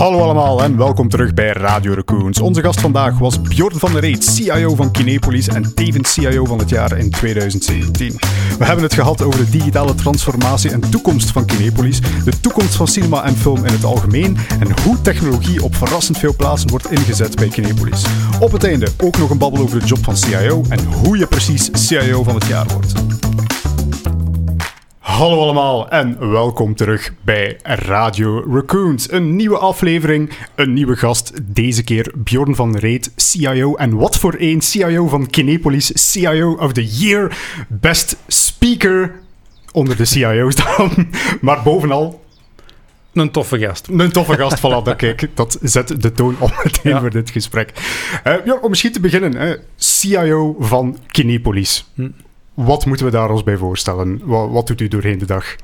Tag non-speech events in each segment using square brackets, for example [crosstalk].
Hallo allemaal en welkom terug bij Radio Raccoons. Onze gast vandaag was Bjorn van der Reet, CIO van Kinepolis en tevens CIO van het jaar in 2017. We hebben het gehad over de digitale transformatie en toekomst van Kinepolis, de toekomst van cinema en film in het algemeen en hoe technologie op verrassend veel plaatsen wordt ingezet bij Kinepolis. Op het einde ook nog een babbel over de job van CIO en hoe je precies CIO van het jaar wordt. Hallo allemaal en welkom terug bij Radio Raccoons. Een nieuwe aflevering, een nieuwe gast. Deze keer Bjorn van Reet, CIO. En wat voor een CIO van Kinepolis, CIO of the Year, best speaker onder de CIO's dan. [laughs] Maar bovenal een toffe gast. Een toffe gast, [laughs] voilà, dat, kijk, dat zet de toon op meteen voor dit gesprek. Uh, ja, om misschien te beginnen, CIO van Kinepolis. Hm. Wat moeten we daar ons bij voorstellen? Wat, wat doet u doorheen de dag?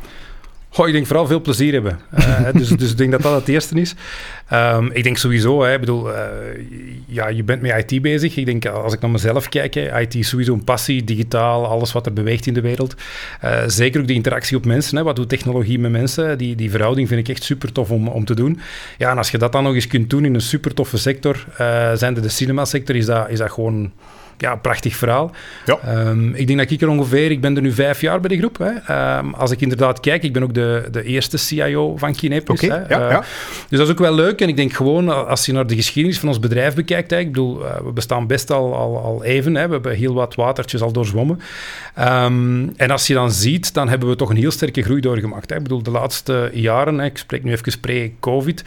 Goh, ik denk vooral veel plezier hebben. [laughs] Uh, dus, dus ik denk dat dat het eerste is. Um, ik denk sowieso, hè, bedoel, uh, ja, je bent met IT bezig. Ik denk, als ik naar mezelf kijk, hè, IT is sowieso een passie, digitaal, alles wat er beweegt in de wereld. Uh, zeker ook de interactie op mensen. Hè, wat doet technologie met mensen? Die, die verhouding vind ik echt super tof om, om te doen. Ja, en als je dat dan nog eens kunt doen in een super toffe sector, zijn de, de cinema-sector, is dat, is dat gewoon ja, prachtig verhaal. Ja. Um, ik denk dat ik er ongeveer, ik ben er nu vijf jaar bij de groep. Hè. Um, als ik inderdaad kijk, ik ben ook de, de eerste CIO van. Okay, ja, uh, ja. Dus dat is ook wel leuk. En ik denk gewoon, als je naar de geschiedenis van ons bedrijf bekijkt, hè, ik bedoel, uh, we bestaan best al, al, al even. Hè. We hebben heel wat watertjes al doorzwommen. Um, en als je dan ziet, dan hebben we toch een heel sterke groei doorgemaakt. Hè. Ik bedoel, de laatste jaren, hè, ik spreek nu even pre-COVID,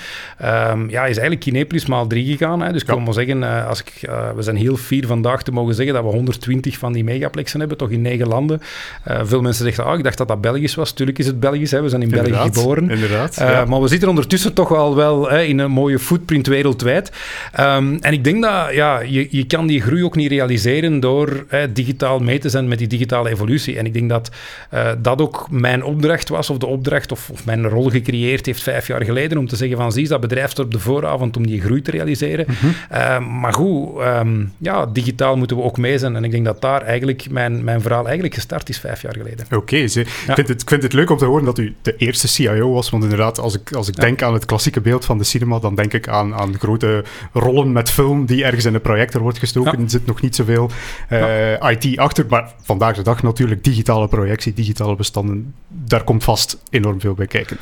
ja, is eigenlijk Kinepolis maal drie gegaan. Hè. Dus ik kan maar zeggen, uh, als ik, we zijn heel fier vandaag te mogen zeggen dat we 120 van die megaplexen hebben, toch in negen landen. Uh, veel mensen zeggen, ah, ik dacht dat dat Belgisch was. Tuurlijk is het Belgisch, hè. we zijn in België geboren. Inderdaad, ja. Maar we zitten ondertussen toch al wel hè, in een mooie footprint wereldwijd. Um, en ik denk dat ja, je, je kan die groei ook niet realiseren door hè, digitaal mee te zijn met die digitale evolutie. En ik denk dat uh, dat ook mijn opdracht was, of de opdracht, of, of, mijn rol gecreëerd heeft vijf jaar geleden, om te zeggen van, zie dat bedrijf staat op de vooravond om die groei te realiseren. Mm -hmm. maar goed, um, ja, digitaal moeten we ook mee zijn. En ik denk dat daar eigenlijk mijn, mijn verhaal eigenlijk gestart is vijf jaar geleden. Oké, okay, ja. ik, vind het, ik vind het leuk om te horen dat u de eerste CIO was. Want inderdaad, als ik, als ik ja. denk aan het klassieke beeld van de cinema, dan denk ik aan, aan grote rollen met film die ergens in een projector wordt gestoken. Ja. Er zit nog niet zoveel uh, IT achter. Maar vandaag de dag natuurlijk digitale projectie, digitale bestanden. Daar komt vast enorm veel bij kijken.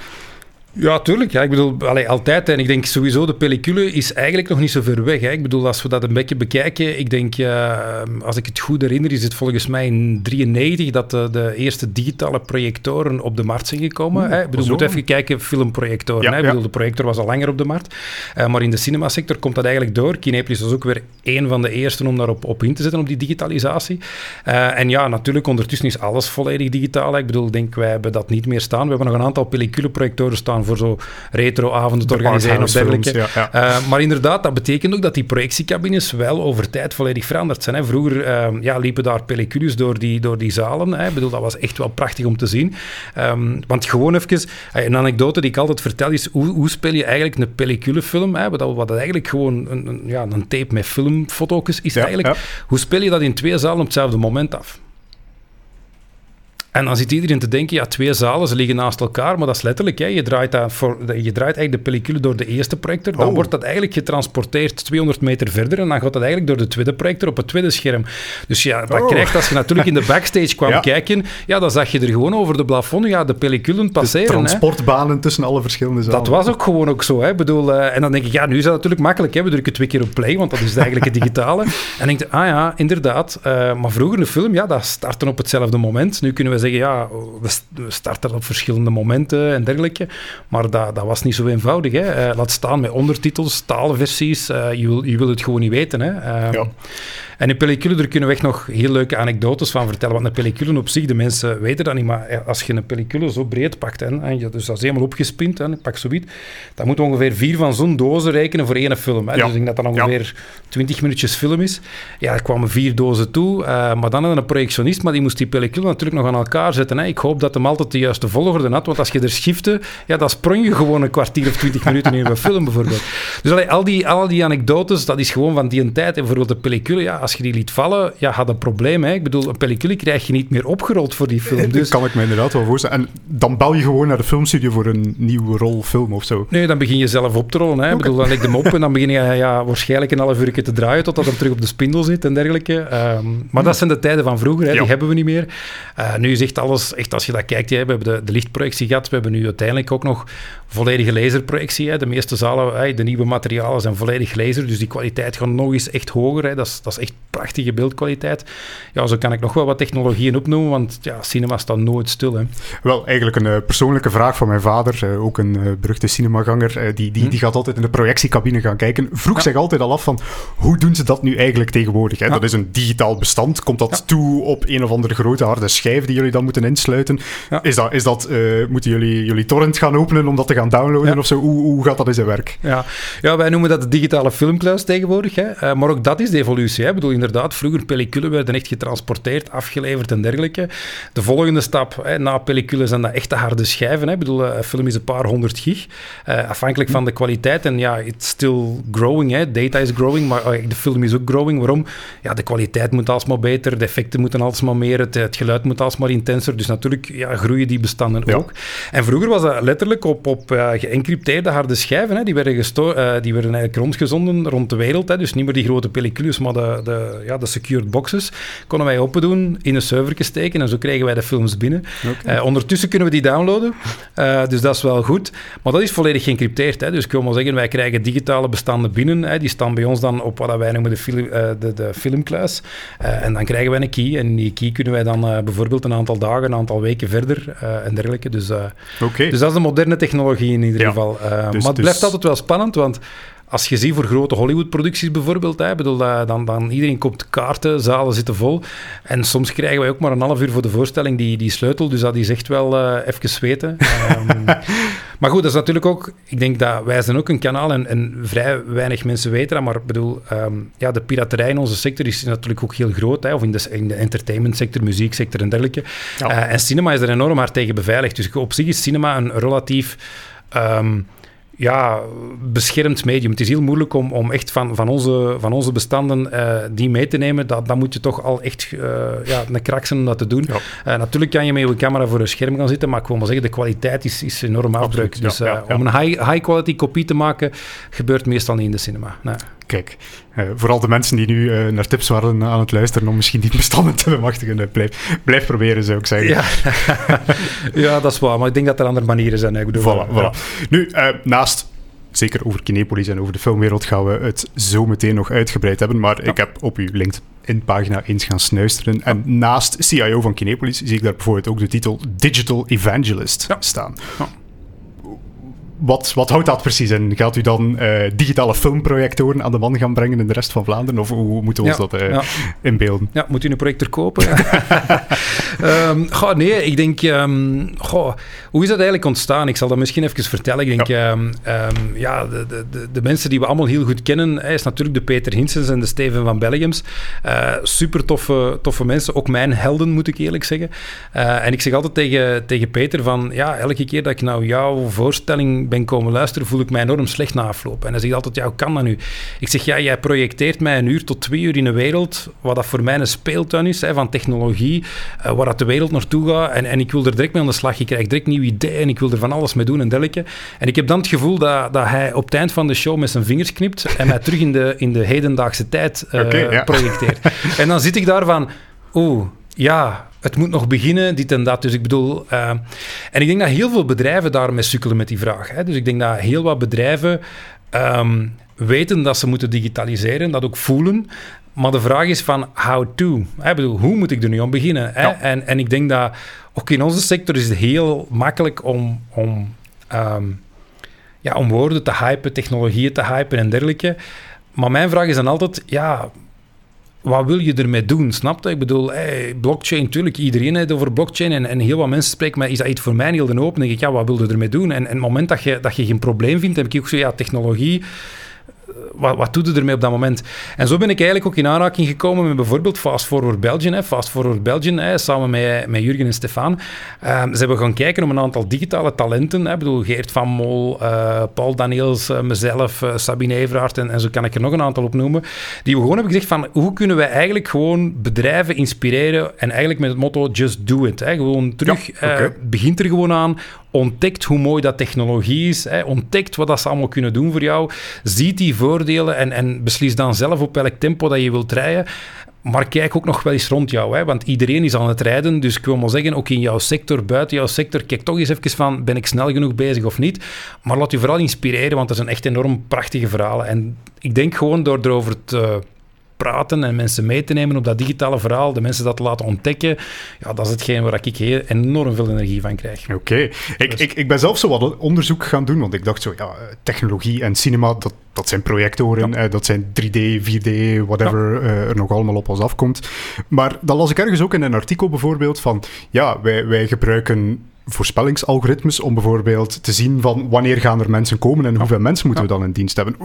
Ja, tuurlijk. Ja. Ik bedoel, allee, altijd. En ik denk sowieso, de pellicule is eigenlijk nog niet zo ver weg. Hè. Ik bedoel, als we dat een beetje bekijken, ik denk, uh, als ik het goed herinner, is het volgens mij in 93 dat de, de eerste digitale projectoren op de markt zijn gekomen. Oeh, hè. Ik bedoel, we moeten even kijken, filmprojectoren. Ja, hè. Ik bedoel, de projector was al langer op de markt. Uh, maar in de cinemasector komt dat eigenlijk door. Kinepolis was ook weer een van de eerste om daarop op in te zetten, op die digitalisatie. Uh, en ja, natuurlijk, ondertussen is alles volledig digitaal. Hè. Ik bedoel, ik denk, wij hebben dat niet meer staan. We hebben nog een aantal pelliculeprojectoren staan voor zo retro-avonden te organiseren of dergelijke. Ja, ja. Uh, maar inderdaad, dat betekent ook dat die projectiecabines wel over tijd volledig veranderd zijn. Hè. Vroeger uh, ja, liepen daar pellicules door die, door die zalen. Hè. Ik bedoel, dat was echt wel prachtig om te zien. Um, want gewoon even, een anekdote die ik altijd vertel is, hoe, hoe speel je eigenlijk een pelliculefilm? Hè, wat, wat eigenlijk gewoon een, een, ja, een tape met filmfoto's is eigenlijk. Hoe speel je dat in twee zalen op hetzelfde moment af? En dan zit iedereen te denken, ja, twee zalen, ze liggen naast elkaar, maar dat is letterlijk, hè, je, draait dat voor, je draait eigenlijk de pellicule door de eerste projector, dan oh. wordt dat eigenlijk getransporteerd 200 meter verder en dan gaat dat eigenlijk door de tweede projector op het tweede scherm. Dus ja, dat oh. krijgt, als je natuurlijk in de backstage kwam [laughs] ja. kijken, ja, dan zag je er gewoon over de plafond, ja, de pelliculen passeren. De transportbanen hè. tussen alle verschillende zalen. Dat was ook gewoon ook zo, hè. Bedoel, uh, en dan denk ik, ja, nu is dat natuurlijk makkelijk, hè. we drukken twee keer op play, want dat is eigenlijk het digitale. en denk ik, ah ja, inderdaad, uh, maar vroeger een film, ja, dat startte op hetzelfde moment. Nu kunnen we zeggen, ja, we starten op verschillende momenten en dergelijke. Maar dat, dat was niet zo eenvoudig. Hè. Uh, laat staan met ondertitels, taalversies. Uh, je, wil, je wil het gewoon niet weten. Hè. Uh, ja. En in pellicule, daar kunnen we echt nog heel leuke anekdotes van vertellen. Want een pellicule op zich, de mensen weten dat niet, maar als je een pellicule zo breed pakt, hè, en je, dus dat is helemaal opgespind, hè, pak zoiets, dan moet ongeveer vier van zo'n dozen rekenen voor één film. Hè. Ja. Dus ik denk dat dat ongeveer twintig ja. minuutjes film is. Ja, er kwamen vier dozen toe, uh, maar dan had een projectionist, maar die moest die pellicule natuurlijk nog aan elkaar zetten. Hè. Ik hoop dat hem altijd de juiste volgorde had, want als je er schifte, ja, dan sprong je gewoon een kwartier of twintig minuten in een [laughs] film bijvoorbeeld. Dus allee, al, die, al die anekdotes, dat is gewoon van die tijd. En bijvoorbeeld de pellicule, ja, als je die liet vallen, ja, had een probleem. Hè? Ik bedoel, een pellicule krijg je niet meer opgerold voor die film. Dus... kan ik me inderdaad wel voorstellen. En dan bel je gewoon naar de filmstudio voor een nieuwe rol film of zo? Nee, dan begin je zelf op te rollen. Hè? Ik bedoel, dan leg je hem op [laughs] en dan begin je ja, waarschijnlijk een half uur te draaien totdat hij terug op de spindel zit en dergelijke. Ehm, maar dat zijn de tijden van vroeger, hè? die hebben we niet meer. Uh, nu is echt alles, echt als je dat kijkt, hè, we hebben de, de lichtprojectie gehad, we hebben nu uiteindelijk ook nog volledige laserprojectie. Hè. De meeste zalen, hè, de nieuwe materialen zijn volledig laser, dus die kwaliteit gaat nog eens echt hoger. Hè. Dat, is, dat is echt prachtige beeldkwaliteit. Ja, zo kan ik nog wel wat technologieën opnoemen, want ja, cinema staat nooit stil. Hè. Wel, eigenlijk een uh, persoonlijke vraag van mijn vader, uh, ook een uh, beruchte cinemaganger, die, die, hm? die gaat altijd in de projectiecabine gaan kijken. Vroeg zich altijd al af van, hoe doen ze dat nu eigenlijk tegenwoordig? Hè? Ja. Dat is een digitaal bestand. Komt dat ja. toe op een of andere grote harde schijf die jullie dan moeten insluiten? Is dat, is dat moeten jullie, jullie torrent gaan openen om dat te gaan downloaden of zo? Hoe, hoe gaat dat in zijn werk? Ja. ja, wij noemen dat de digitale filmkluis tegenwoordig. Hè. Maar ook dat is de evolutie. Hè. Ik bedoel, inderdaad, vroeger pelliculen werden echt getransporteerd, afgeleverd en dergelijke. De volgende stap, hè, na pelliculen zijn dat echte harde schijven. Hè. Ik bedoel, een film is een paar honderd gig. Uh, afhankelijk van de kwaliteit. En ja, it's still growing. Hè. Data is growing, maar uh, de film is ook growing. Waarom? Ja, de kwaliteit moet alsmaar beter, de effecten moeten alsmaar meer, het, het geluid moet alsmaar intenser. Dus natuurlijk ja, groeien die bestanden ja. ook. En vroeger was dat letterlijk op, op uh, geëncrypteerde harde schijven. Hè. Die, werden gesto uh, die werden eigenlijk rondgezonden rond de wereld. Hè. Dus niet meer die grote pellicules, maar de, de, ja, de secured boxes. Konden wij open doen, in een server steken en zo kregen wij de films binnen. Okay. Uh, ondertussen kunnen we die downloaden. Uh, dus dat is wel goed. Maar dat is volledig geëncrypteerd. Hè. Dus ik wil maar zeggen, wij krijgen digitale bestanden binnen. Hè. Die staan bij ons dan op wat wij noemen de, film, de, de filmkluis. en dan krijgen wij een key. En die key kunnen wij dan bijvoorbeeld een aantal dagen, een aantal weken verder en dergelijke. Dus, okay. dus dat is de moderne technologie in ieder geval. Dus, maar het dus... blijft altijd wel spannend, want als je ziet voor grote Hollywood-producties bijvoorbeeld, hè, bedoel, dan, dan iedereen koopt kaarten, zalen zitten vol. En soms krijgen wij ook maar een half uur voor de voorstelling die, die sleutel, dus dat is echt wel uh, even weten. um, [laughs] maar goed, dat is natuurlijk ook, ik denk dat wij zijn ook een kanaal en, en vrij weinig mensen weten dat, maar bedoel, um, ja, de piraterij in onze sector is natuurlijk ook heel groot, hè, of in de, in de entertainmentsector, muzieksector en dergelijke. Ja. Uh, en cinema is er enorm hard tegen beveiligd. Dus op zich is cinema een relatief... Um, ja, beschermd medium. Het is heel moeilijk om, om echt van, van, onze, van onze bestanden uh, die mee te nemen. Dat, dan moet je toch al echt uh, ja, een krak zijn om dat te doen. Ja. Uh, natuurlijk kan je met je camera voor een scherm gaan zitten, maar ik wil maar zeggen, de kwaliteit is, is enorm afdruk. Dus ja, om een high, high quality kopie te maken, gebeurt meestal niet in de cinema. Nee. Kijk, uh, vooral de mensen die nu uh, naar tips waren aan het luisteren om misschien die bestanden te bemachtigen, blijf, blijf proberen, zou ik zeggen. Ja. [laughs] ja, dat is waar, maar ik denk dat er andere manieren zijn. Ik bedoel, voilà, voilà. Nu, naast zeker over Kinepolis en over de filmwereld gaan we het zo meteen nog uitgebreid hebben. Maar ja. ik heb op uw LinkedIn-pagina eens gaan snuisteren. En naast CIO van Kinepolis zie ik daar bijvoorbeeld ook de titel Digital Evangelist ja. staan. Ja wat, wat houdt dat precies in? Gaat u dan uh, digitale filmprojectoren aan de man gaan brengen in de rest van Vlaanderen? Of hoe moeten we ons dat uh, ja. inbeelden? Ja, moet u een projector kopen? um, [laughs] goh, nee, ik denk... Um, goh, hoe is dat eigenlijk ontstaan? Ik zal dat misschien even vertellen. Ik denk, ja, um, ja de, de, de, mensen die we allemaal heel goed kennen, hè, is natuurlijk de Peter Hinsens en de Steven van Belgiums. Uh, super toffe, toffe mensen. Ook mijn helden, moet ik eerlijk zeggen. en ik zeg altijd tegen, tegen Peter van... Ja, elke keer dat ik nou jouw voorstelling ben komen luisteren, voel ik mij enorm slecht na afloop. En hij zegt altijd, ja, hoe kan dat nu? Ik zeg, ja, jij projecteert mij een uur tot twee uur in een wereld, wat dat voor mij een speeltuin is, hè, van technologie, uh, waar dat de wereld naartoe gaat. En, en ik wil er direct mee aan de slag. Ik krijg direct nieuwe ideeën en ik wil er van alles mee doen en dergelijke. En ik heb dan het gevoel dat, dat hij op het eind van de show met zijn vingers knipt en mij terug in de, in de hedendaagse tijd uh, okay, ja. projecteert. en dan zit ik daar van, oeh, ja, het moet nog beginnen, dit en dat. Dus ik bedoel, uh, en ik denk dat heel veel bedrijven daarmee sukkelen met die vraag. Hè. Dus ik denk dat heel wat bedrijven um, weten dat ze moeten digitaliseren, dat ook voelen. Maar de vraag is van how to. Ik bedoel, hoe moet ik er nu aan beginnen? Hè? Ja. En, en ik denk dat ook in onze sector is het heel makkelijk om, om, um, ja, om woorden te hypen, technologieën te hypen en dergelijke. Maar mijn vraag is dan altijd, ja, wat wil je ermee doen? Snap je? Ik bedoel, blockchain, natuurlijk, iedereen heeft over blockchain en, en heel wat mensen spreken, maar is dat iets voor mij heel de open? denk ik, ja, wat wil je ermee doen? En, en het moment dat je, dat je geen probleem vindt, heb ik ook zo, ja, technologie, wat, wat doe je ermee op dat moment? En zo ben ik eigenlijk ook in aanraking gekomen met bijvoorbeeld Fast Forward Belgium. Hè. Fast Forward Belgium, hè, samen met, met Jurgen en Stefan. Ehm, ze hebben gaan kijken om een aantal digitale talenten. Hè. Ik bedoel, Geert van Mol, uh, Paul Daniels, uh, mezelf, uh, Sabine Everaert en, en, zo kan ik er nog een aantal opnoemen. Die we gewoon hebben gezegd van, hoe kunnen wij eigenlijk gewoon bedrijven inspireren en eigenlijk met het motto just do it. Hè. Gewoon terug, ja, okay. begint er gewoon aan, ontdekt hoe mooi dat technologie is, hè, ontdekt wat dat ze allemaal kunnen doen voor jou, ziet die voordelen en, en beslis dan zelf op welk tempo dat je wilt rijden. Maar kijk ook nog wel eens rond jou, hè, want iedereen is aan het rijden. Dus ik wil maar zeggen, ook in jouw sector, buiten jouw sector, kijk toch eens even van, ben ik snel genoeg bezig of niet? Maar laat je vooral inspireren, want er zijn echt enorm prachtige verhalen. En ik denk gewoon door erover te praten en mensen mee te nemen op dat digitale verhaal, de mensen dat te laten ontdekken, ja, dat is hetgeen waar ik heel enorm veel energie van krijg. Oké. Ik, dus- ik, ik ben zelf zo wat onderzoek gaan doen, want ik dacht zo, ja, technologie en cinema, dat, dat zijn projectoren, eh, dat zijn 3D, 4D, whatever ja. uh, er nog allemaal op ons afkomt. Maar dan las ik ergens ook in een artikel bijvoorbeeld van, ja, wij, wij gebruiken voorspellingsalgoritmes om bijvoorbeeld te zien van wanneer gaan er mensen komen en hoeveel mensen moeten we dan in dienst hebben.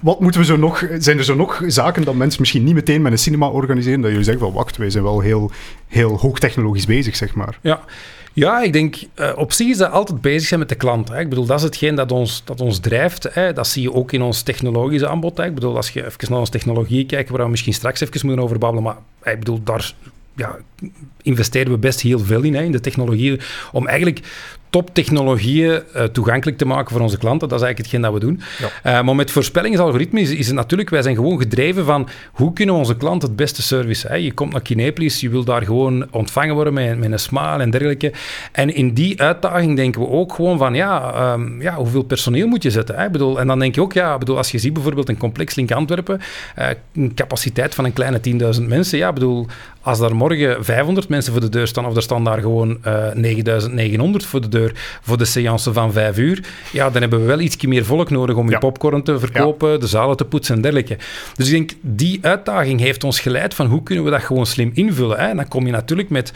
Wat moeten we zo nog, zijn er zo nog zaken dat mensen misschien niet meteen met een cinema organiseren, dat jullie zeggen van wacht, wij zijn wel heel, heel hoogtechnologisch bezig, zeg maar. Ja. Ja, ik denk uh, op zich is dat altijd bezig zijn met de klant. Hè. Ik bedoel, dat is hetgeen dat ons, dat ons drijft. Hè. Dat zie je ook in ons technologische aanbod. Hè. Ik bedoel, als je even naar onze technologie kijkt, waar we misschien straks even moeten over babbelen, maar ik bedoel, daar ja, investeren we best heel veel in, hè, in de technologie, om eigenlijk toptechnologieën uh, toegankelijk te maken voor onze klanten. Dat is eigenlijk hetgeen dat we doen. Ja. Uh, maar met voorspellingsalgoritmes is, is, het natuurlijk, wij zijn gewoon gedreven van hoe kunnen onze klant het beste service. Hè? Je komt naar Kinepolis, je wil daar gewoon ontvangen worden met, met een smile en dergelijke. En in die uitdaging denken we ook gewoon van, ja, um, ja hoeveel personeel moet je zetten? Hè? Bedoel, en dan denk je ook, ja, bedoel, als je ziet bijvoorbeeld een complex link Antwerpen, uh, een capaciteit van een kleine 10.000 mensen, ja, bedoel, als daar morgen 500 mensen voor de deur staan, of er staan daar gewoon uh, 9.900 voor de deur voor de seance van 5 uur, ja, dan hebben we wel iets meer volk nodig om ja. je popcorn te verkopen, ja. de zalen te poetsen en dergelijke. Dus ik denk, die uitdaging heeft ons geleid van hoe kunnen we dat gewoon slim invullen. Hè? En dan kom je natuurlijk met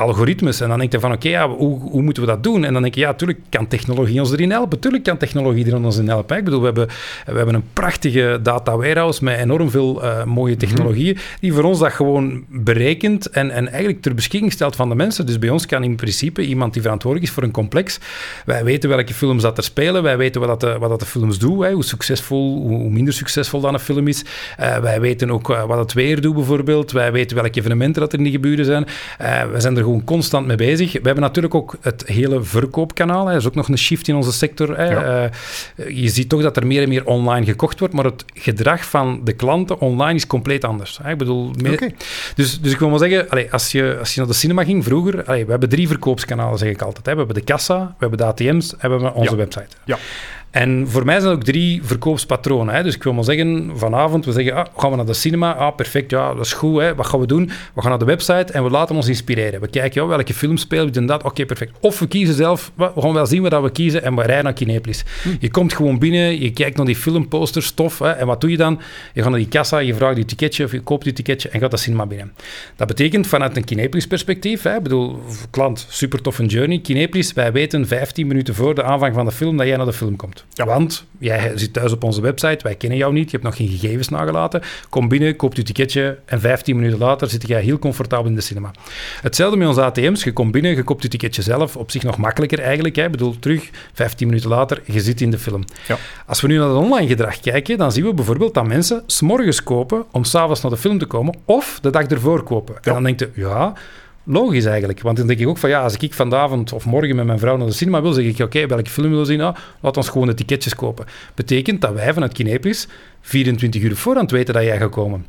algoritmes. En dan denk je van, oké, okay, ja, hoe, hoe, moeten we dat doen? En dan denk je, ja, natuurlijk kan technologie ons erin helpen. Tuurlijk kan technologie er ons in helpen. Ik bedoel, we hebben, we hebben een prachtige data warehouse met enorm veel uh, mooie mhm. technologieën, die voor ons dat gewoon berekent en, en eigenlijk ter beschikking stelt van de mensen. Dus bij ons kan in principe iemand die verantwoordelijk is voor een complex, wij weten welke films dat er spelen, wij weten wat, dat de, wat dat de films doen, hè, hoe succesvol, hoe minder succesvol dan een film is. Uh, wij weten ook uh, wat het weer doet bijvoorbeeld, wij weten welke evenementen dat er in die geburen zijn. we zijn er gewoon constant mee bezig. We hebben natuurlijk ook het hele verkoopkanaal. Er is ook nog een shift in onze sector. Hè. Ja. Uh, je ziet toch dat er meer en meer online gekocht wordt, maar het gedrag van de klanten online is compleet anders. Hè. Ik bedoel, okay. dus, dus ik wil maar zeggen, allez, als, je, als je naar de cinema ging vroeger, allez, we hebben drie verkoopskanalen, zeg ik altijd. Hè. We hebben de kassa, we hebben de ATM's en we hebben onze ja. website. Ja. En voor mij zijn er ook drie verkoopspatronen. Hè. Dus ik wil maar zeggen, vanavond, we zeggen, ah, gaan we naar de cinema? Ah, perfect, ja, dat is goed. Hè. Wat gaan we doen? We gaan naar de website en we laten ons inspireren. We kijken, ja, welke film spelen we, dat. Oké, perfect. Of we kiezen zelf, we gaan wel zien wat we kiezen en we rijden naar Kinepolis. Hm. Je komt gewoon binnen, je kijkt naar die filmposter, stof. Hè, en wat doe je dan? Je gaat naar die kassa, je vraagt je ticketje of je koopt je ticketje en gaat de cinema binnen. Dat betekent vanuit een Kinepolis perspectief, hè, ik bedoel, klant, super toffe journey. Kinepolis, wij weten 15 minuten voor de aanvang van de film dat jij naar de film komt. Ja. Want jij zit thuis op onze website, wij kennen jou niet, je hebt nog geen gegevens nagelaten. Kom binnen, koopt je ticketje en 15 minuten later zit jij heel comfortabel in de cinema. Hetzelfde met onze ATM's. Je komt binnen, je koopt je ticketje zelf. Op zich nog makkelijker eigenlijk. Ik bedoel, terug, 15 minuten later, je zit in de film. Ja. Als we nu naar het online gedrag kijken, dan zien we bijvoorbeeld dat mensen s'morgens kopen om s'avonds naar de film te komen of de dag ervoor kopen. Ja. En dan denk je, ja logisch eigenlijk. Want dan denk ik ook van ja, als ik vanavond of morgen met mijn vrouw naar de cinema wil, zeg ik oké, okay, welke film wil zien? Ah, laat ons gewoon de ticketjes kopen. Betekent dat wij vanuit Kinepris 24 uur voorhand weten dat jij gaat komen.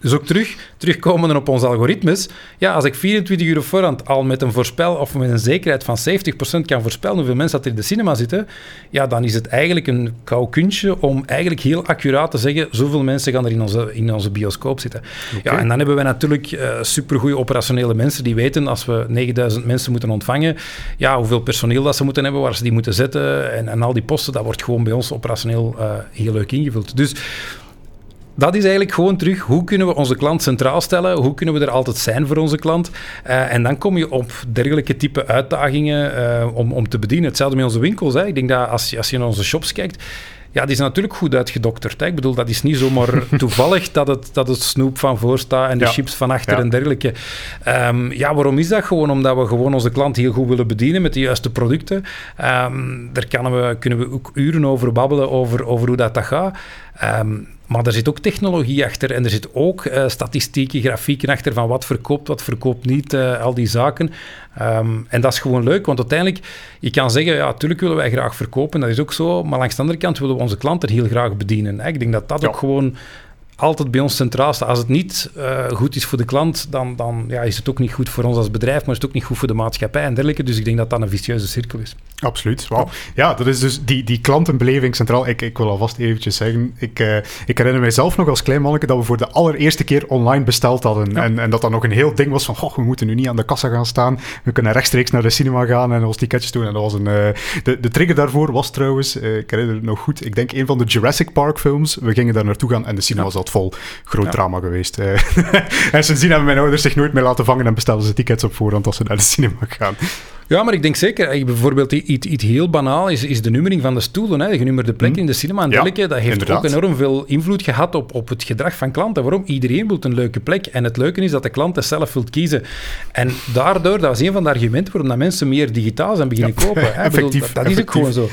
Dus ook terug, terugkomen op onze algoritmes. Ja, als ik 24 uur voorhand al met een voorspel of met een zekerheid van 70% kan voorspellen hoeveel mensen dat er in de cinema zitten, ja, dan is het eigenlijk een kou kunstje om eigenlijk heel accuraat te zeggen zoveel mensen gaan er in onze, in onze bioscoop zitten. Okay. Ja, en dan hebben we natuurlijk uh, supergoeie operationele mensen die weten als we 9000 mensen moeten ontvangen, ja, hoeveel personeel dat ze moeten hebben, waar ze die moeten zetten en, en al die posten, dat wordt gewoon bij ons operationeel uh, heel leuk ingevuld. Dus dat is eigenlijk gewoon terug, hoe kunnen we onze klant centraal stellen? Hoe kunnen we er altijd zijn voor onze klant? Uh, en dan kom je op dergelijke type uitdagingen uh, om, om te bedienen. Hetzelfde met onze winkels. Hè. Ik denk dat als, als je naar onze shops kijkt, ja, die is natuurlijk goed uitgedokterd. Hè. Ik bedoel, dat is niet zomaar [laughs] toevallig dat het, dat het snoep van voor staat en de chips van achter en dergelijke. Um, ja, waarom is dat? Gewoon omdat we gewoon onze klant heel goed willen bedienen met de juiste producten. Um, daar kunnen we, kunnen we ook uren over babbelen, over, over hoe dat, dat gaat. Um, maar er zit ook technologie achter en er zit ook uh, statistieken, grafieken achter van wat verkoopt, wat verkoopt niet, uh, al die zaken. Um, en dat is gewoon leuk, want uiteindelijk, je kan zeggen, ja, natuurlijk willen wij graag verkopen, dat is ook zo, maar langs de andere kant willen we onze klanten heel graag bedienen. Hè. Ik denk dat dat ja. ook gewoon altijd bij ons centraal staat. Als het niet uh, goed is voor de klant, dan, dan ja, is het ook niet goed voor ons als bedrijf, maar is het ook niet goed voor de maatschappij en dergelijke. Dus ik denk dat dat een vicieuze cirkel is. Absoluut. Wow. Ja, dat is dus die, die klantenbeleving centraal. Ik, ik wil alvast eventjes zeggen, ik, uh, ik herinner mijzelf nog als klein manneke dat we voor de allereerste keer online besteld hadden. Ja. En, en dat dat nog een heel ding was van, goh, we moeten nu niet aan de kassa gaan staan. We kunnen rechtstreeks naar de cinema gaan en ons ticketjes doen. En dat was een... Uh, de, de trigger daarvoor was trouwens, ik herinner het nog goed, ik denk een van de Jurassic Park films. We gingen daar naartoe gaan en de cinema ja. zat vol. Groot ja. drama geweest. [laughs] en sindsdien hebben mijn ouders zich nooit meer laten vangen en bestelden ze tickets op voorhand als ze naar de cinema gaan. Ja, maar ik denk zeker, bijvoorbeeld iets, iets heel banaal is, is de nummering van de stoelen. Hè. De genummerde plekken mm. in de cinema en dergelijke. Ja, dat heeft inderdaad. ook enorm veel invloed gehad op, op het gedrag van klanten. Waarom? Iedereen wil een leuke plek. En het leuke is dat de klant het zelf wil kiezen. En daardoor, dat was een van de argumenten waarom dat mensen meer digitaal zijn beginnen ja, kopen. Hè. Bedoel, dat, dat is ook gewoon zo.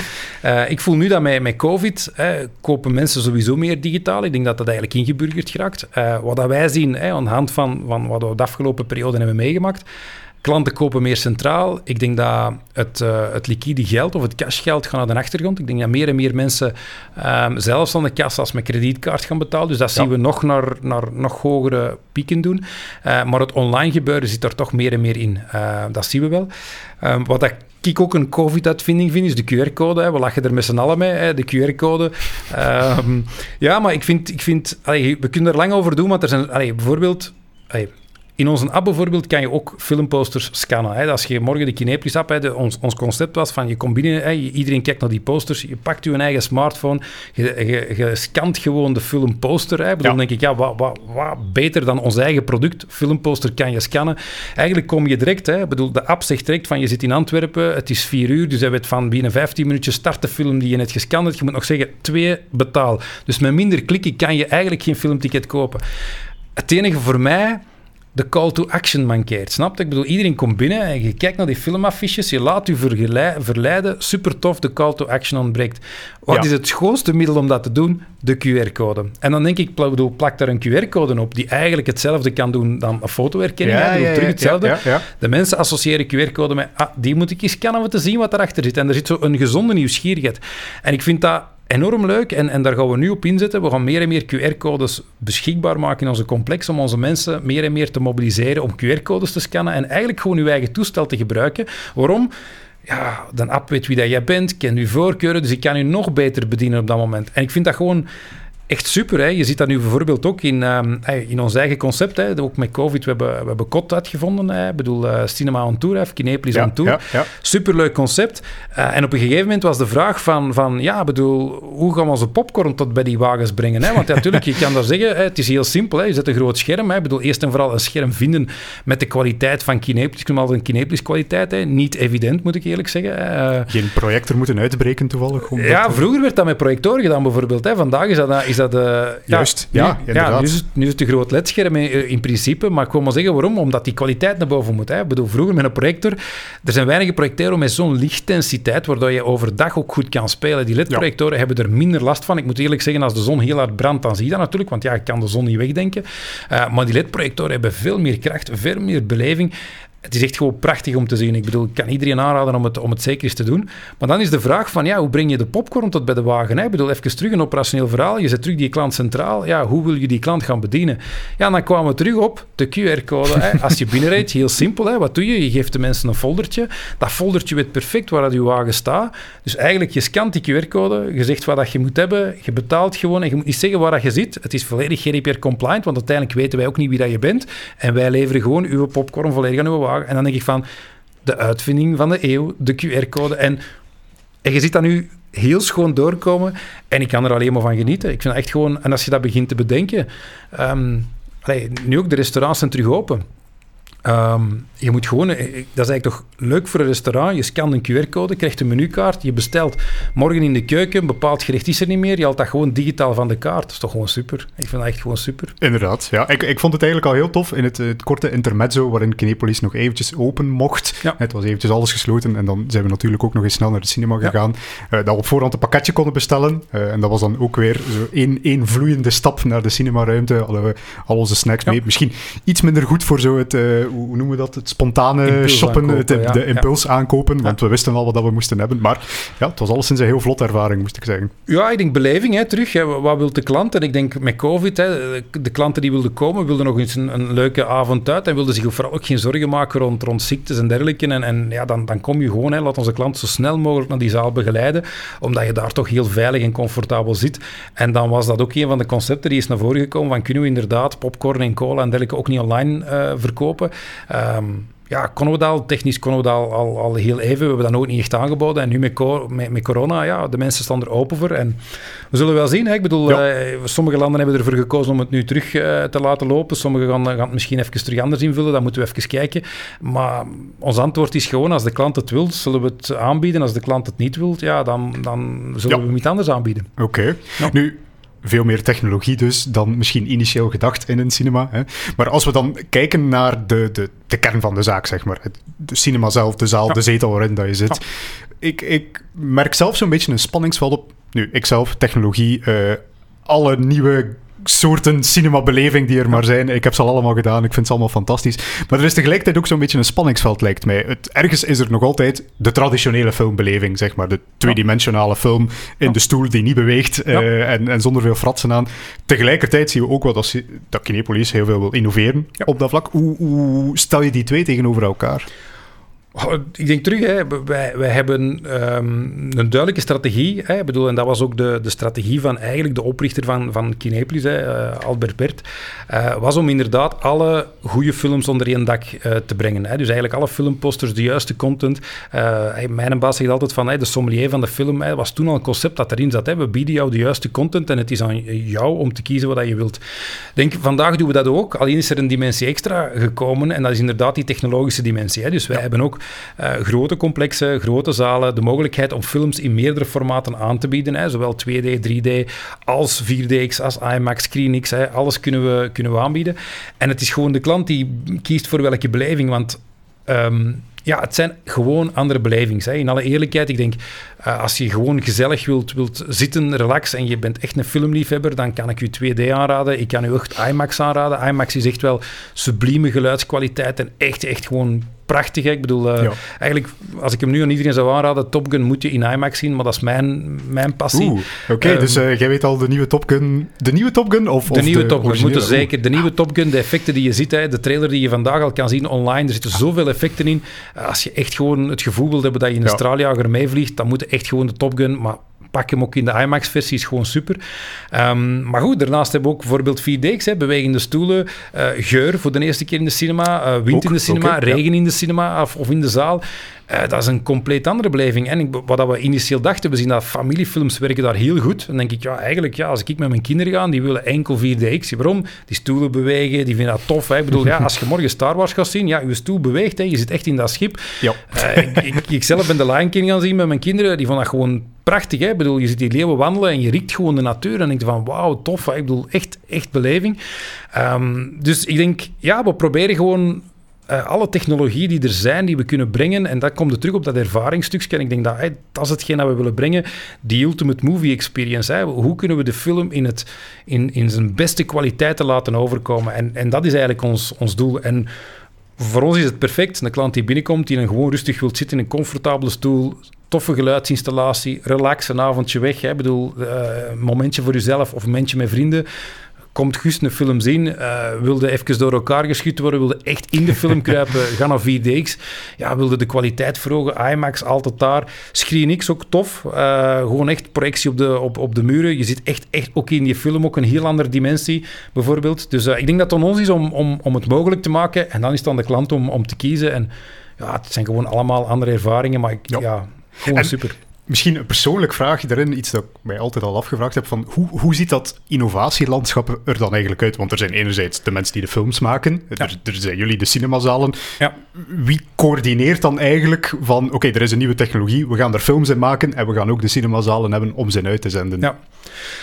Uh, ik voel nu dat met, met COVID hè, kopen mensen sowieso meer digitaal. Ik denk dat dat eigenlijk ingeburgerd geraakt. Uh, wat dat wij zien hè, aan de hand van, van wat we de afgelopen periode hebben meegemaakt Klanten kopen meer centraal. Ik denk dat het, uh, het liquide geld of het cashgeld gaat naar de achtergrond. Ik denk dat meer en meer mensen um, zelfs aan de als met kredietkaart gaan betalen. Dus dat ja. zien we nog naar, naar nog hogere pieken doen. Uh, maar het online gebeuren zit er toch meer en meer in. Uh, dat zien we wel. Um, wat ik ook een COVID-uitvinding vind, is de QR-code. We lachen er met z'n allen mee, hè, de QR-code. Um, ja, maar ik vind... Ik vind allee, we kunnen er lang over doen, want er zijn... Allee, bijvoorbeeld... Allee, in onze app bijvoorbeeld kan je ook filmposters scannen. Hè. Als je morgen de Kinepolis app, hè, ons, ons concept was van je komt binnen, hè, iedereen kijkt naar die posters, je pakt je eigen smartphone, je, je, je scant gewoon de filmposter. Hè. Dan ja. denk ik, ja, wat, wat, wat beter dan ons eigen product, filmposter kan je scannen. Eigenlijk kom je direct, hè, bedoel, de app zegt direct van je zit in Antwerpen, het is vier uur, dus hij weet van binnen 15 minuutjes start de film die je net gescand hebt. Je moet nog zeggen, twee betaal. Dus met minder klikken kan je eigenlijk geen filmticket kopen. Het enige voor mij de call to action mankeert. Snap je? Ik bedoel, iedereen komt binnen en je kijkt naar die filmaffiches, je laat je verleiden. Super tof, de call to action ontbreekt. Wat ja. is het schoonste middel om dat te doen? De QR-code. En dan denk ik, bedoel, plak daar een QR-code op die eigenlijk hetzelfde kan doen dan een fotoherkenning. Ja, ja, terug hetzelfde. De mensen associëren QR-code met, ah, die moet ik eens scannen om te zien wat erachter zit. En er zit zo een gezonde nieuwsgierigheid. En ik vind dat enorm leuk en, en daar gaan we nu op inzetten. We gaan meer en meer QR-codes beschikbaar maken in onze complex om onze mensen meer en meer te mobiliseren om QR-codes te scannen en eigenlijk gewoon uw eigen toestel te gebruiken. Waarom? Ja, de app weet wie dat jij bent, kent uw voorkeuren, dus ik kan u nog beter bedienen op dat moment. En ik vind dat gewoon echt super. Hè. Je ziet dat nu bijvoorbeeld ook in, um, in ons eigen concept. Hè. Ook met COVID, we hebben, we hebben COT uitgevonden. Hè. Ik bedoel, uh, Cinema on Tour, Kinepolis ja, on Tour. Ja, ja. Superleuk concept. Uh, en op een gegeven moment was de vraag van, van ja, bedoel, hoe gaan we onze popcorn tot bij die wagens brengen? Hè? Want natuurlijk, je kan daar zeggen, hè, het is heel simpel. Hè. Je zet een groot scherm. Hè. Ik bedoel, eerst en vooral een scherm vinden met de kwaliteit van Kinepolis. Ik noem altijd een Kinepolis kwaliteit. Hè. Niet evident, moet ik eerlijk zeggen. Uh, Geen projector moeten uitbreken toevallig? Ja, vroeger werd dat met projectoren gedaan bijvoorbeeld. Hè. Vandaag is dat... Is dat uh, Juist, ja, nu, inderdaad. Ja, nu, is het, nu is het een groot ledscherm in, in, principe, maar ik wil maar zeggen waarom. Omdat die kwaliteit naar boven moet. Hè. Ik bedoel, vroeger met een projector, er zijn weinige projectoren met zo'n lichtintensiteit, waardoor je overdag ook goed kan spelen. Die LED-projectoren ja. hebben er minder last van. Ik moet eerlijk zeggen, als de zon heel hard brandt, dan zie je dat natuurlijk, want ja, ik kan de zon niet wegdenken. Uh, maar die LED-projectoren hebben veel meer kracht, veel meer beleving het is echt gewoon prachtig om te zien. Ik bedoel, ik kan iedereen aanraden om het, om het zeker eens te doen. Maar dan is de vraag van, ja, hoe breng je de popcorn tot bij de wagen? Hè? Ik bedoel, even terug een operationeel verhaal. Je zet terug die klant centraal. Ja, hoe wil je die klant gaan bedienen? Ja, dan kwamen we terug op de QR-code. Als je binnenrijdt, heel simpel. Hè? Wat doe je? Je geeft de mensen een foldertje. Dat foldertje weet perfect waar dat je wagen staat. Dus eigenlijk, je scant die QR-code. Je zegt wat dat je moet hebben. Je betaalt gewoon. En je moet niet zeggen waar dat je zit. Het is volledig GDPR-compliant, want uiteindelijk weten wij ook niet wie dat je bent. En wij leveren gewoon uw popcorn volledig aan uw wagen. En dan denk ik van, de uitvinding van de eeuw, de QR-code. En, en je ziet dat nu heel schoon doorkomen. En ik kan er alleen maar van genieten. Ik vind echt gewoon... En als je dat begint te bedenken... Um, nu ook de restaurants zijn terug open. Um, je moet gewoon, eh, dat is eigenlijk toch leuk voor een restaurant. Je scant een QR-code, krijgt een menukaart, je bestelt morgen in de keuken, een bepaald gericht is er niet meer. Je haalt dat gewoon digitaal van de kaart. Dat is toch gewoon super. Ik vind dat echt gewoon super. Inderdaad, ja. Ik, ik vond het eigenlijk al heel tof in het, het korte intermezzo waarin Kinepolis nog eventjes open mocht. Ja. Het was eventjes alles gesloten en dan zijn we natuurlijk ook nog eens snel naar de cinema gegaan. Ja. Uh, dat we op voorhand een pakketje konden bestellen. Uh, en dat was dan ook weer zo één, één vloeiende stap naar de cinemaruimte. Hadden we al onze snacks mee. Misschien iets minder goed voor zo het, uh, hoe noemen we dat, het spontane shoppen, de, impuls aankopen, want we wisten al wat we moesten hebben. Maar ja, het was alleszins een heel vlot ervaring, moest ik zeggen. Ja, ik denk beleving, hè, terug. Hè. Wat wil de klant? En ik denk met COVID, hè, de klanten die wilden komen, wilden nog eens een, een leuke avond uit en wilden zich vooral ook geen zorgen maken rond, rond ziektes en dergelijke. En, en ja, dan, dan kom je gewoon, hè, laat onze klant zo snel mogelijk naar die zaal begeleiden, omdat je daar toch heel veilig en comfortabel zit. En dan was dat ook een van de concepten die is naar voren gekomen, van kunnen we inderdaad popcorn en cola en dergelijke ook niet online uh, verkopen. Um, ja, konden we dat al, technisch konden we dat al, al, heel even. We hebben dat nooit niet echt aangeboden. En nu met, met, met, corona, ja, de mensen staan er open voor. En we zullen wel zien. Hè. Ik bedoel, eh, sommige landen hebben ervoor gekozen om het nu terug uh, te laten lopen. Sommige gaan, gaan het misschien even terug anders invullen. Dat moeten we even kijken. Maar ons antwoord is gewoon, als de klant het wil, zullen we het aanbieden. Als de klant het niet wil, ja, dan, dan zullen ja. we iets anders aanbieden. Oké. Nu, veel meer technologie dus dan misschien initieel gedacht in een cinema. Hè. Maar als we dan kijken naar de, de, de kern van de zaak, zeg maar. De cinema zelf, de zaal, de zetel waarin dat je zit. Ik, ik merk zelf zo'n beetje een spanningsveld op... Nu, ik zelf, technologie, uh, alle nieuwe soorten cinemabeleving die er maar zijn. Ik heb ze al allemaal gedaan, ik vind ze allemaal fantastisch. Maar er is tegelijkertijd ook zo'n beetje een spanningsveld, lijkt mij. Het, ergens is er nog altijd de traditionele filmbeleving, zeg maar. De tweedimensionale film in de stoel die niet beweegt uh, en, en, zonder veel fratsen aan. Tegelijkertijd zien we ook wel dat, dat Kinepolis heel veel wil innoveren op dat vlak. Hoe, hoe stel je die twee tegenover elkaar? Oh, ik denk terug, hè, wij, wij hebben um, een duidelijke strategie. Hè, bedoel, en dat was ook de, de strategie van eigenlijk de oprichter van, van Kinepolis, hè, uh, Albert Bert. Uh, was om inderdaad alle goede films onder één dak uh, te brengen. Hè. Dus eigenlijk alle filmposters, de juiste content. mijn baas zegt altijd van de sommelier van de film. Hè, was toen al een concept dat erin zat. Hè. We bieden jou de juiste content en het is aan jou om te kiezen wat je wilt. denk, vandaag doen we dat ook. Alleen is er een dimensie extra gekomen en dat is inderdaad die technologische dimensie. Hè. Dus wij hebben ook uh, grote complexen, grote zalen, de mogelijkheid om films in meerdere formaten aan te bieden. Hè, zowel 2D, 3D als 4DX, als IMAX, ScreenX. Hè, alles kunnen we, kunnen we aanbieden. En het is gewoon de klant die kiest voor welke beleving. Want um, ja, het zijn gewoon andere belevingen. In alle eerlijkheid, ik denk, uh, als je gewoon gezellig wilt, wilt zitten, relax en je bent echt een filmliefhebber, dan kan ik u 2D aanraden. Ik kan u echt IMAX aanraden. IMAX is echt wel sublieme geluidskwaliteit en echt, echt gewoon prachtig. Hè? Ik bedoel, uh, eigenlijk, als ik hem nu aan iedereen zou aanraden, Top Gun moet je in IMAX zien, maar dat is mijn, mijn passie. Oké, okay, uh, dus uh, jij weet al de nieuwe Top Gun. De nieuwe Top Gun? Of, de of nieuwe de Top Gun, moeten zeker. De nieuwe Top Gun, de effecten die je ziet, hè, de trailer die je vandaag al kan zien online, er zitten zoveel effecten in. als je echt gewoon het gevoel wilt hebben dat je in een ja. straaljager meevliegt, dan moet je echt gewoon de Top Gun, maar pak hem ook in de IMAX-versie, is gewoon super. Um, maar goed, daarnaast hebben we ook bijvoorbeeld 4DX, hè, bewegende stoelen, uh, geur voor de eerste keer in de cinema, uh, wind ook, in de cinema, okay, regen ja. in de cinema of, of in de zaal. Uh, dat is een compleet andere beleving. En ik, wat we initieel dachten, we zien dat familiefilms werken daar heel goed. Dan denk ik, ja, eigenlijk, ja, als ik met mijn kinderen ga, die willen enkel 4DX. Waarom? Die stoelen bewegen, die vinden dat tof. Hè? Ik bedoel, ja, als je morgen Star Wars gaat zien, ja, je stoel beweegt, hè? je zit echt in dat schip. Ja. Uh, ik, ik, ik, zelf ben de Lion King gaan zien met mijn kinderen, die vonden dat gewoon prachtig. Hè? Ik bedoel, je ziet die leeuwen wandelen en je riekt gewoon de natuur. En denk je van, wauw, tof. Hè? Ik bedoel, echt, echt beleving. Um, dus ik denk, ja, we proberen gewoon uh, alle technologie die er zijn, die we kunnen brengen, en dat komt er terug op dat ervaringstukje. En ik denk dat hey, dat is hetgeen dat we willen brengen, die ultimate movie experience. Hoe kunnen we de film in, het, in, in zijn beste kwaliteiten laten overkomen? En, en dat is eigenlijk ons, ons doel. En voor ons is het perfect. Een klant die binnenkomt, die een gewoon rustig wilt zitten in een comfortabele stoel, toffe geluidsinstallatie, relax, een avondje weg. Ik bedoel, uh, een momentje voor jezelf of een momentje met vrienden komt Gust een film zien, uh, wilde even door elkaar geschud worden, wilde echt in de film [laughs] kruipen, ga naar 4DX. Ja, wilde de kwaliteit verhogen, IMAX altijd daar. Screen X ook tof, uh, gewoon echt projectie op de, op, op de muren. Je zit echt, echt ook in die film, ook een heel andere dimensie bijvoorbeeld. Dus uh, ik denk dat het aan ons is om, om, om het mogelijk te maken en dan is het aan de klant om, om te kiezen. En ja, het zijn gewoon allemaal andere ervaringen, maar ik, ja. ja gewoon en, super Misschien een persoonlijk vraag daarin, iets dat ik mij altijd al afgevraagd heb, van hoe, hoe ziet dat innovatielandschap er dan eigenlijk uit? Want er zijn enerzijds de mensen die de films maken, er, er, zijn jullie de cinemazalen. Ja. Wie coördineert dan eigenlijk van, oké, er is een nieuwe technologie, we gaan er films in maken en we gaan ook de cinemazalen hebben om ze uit te zenden? Ja.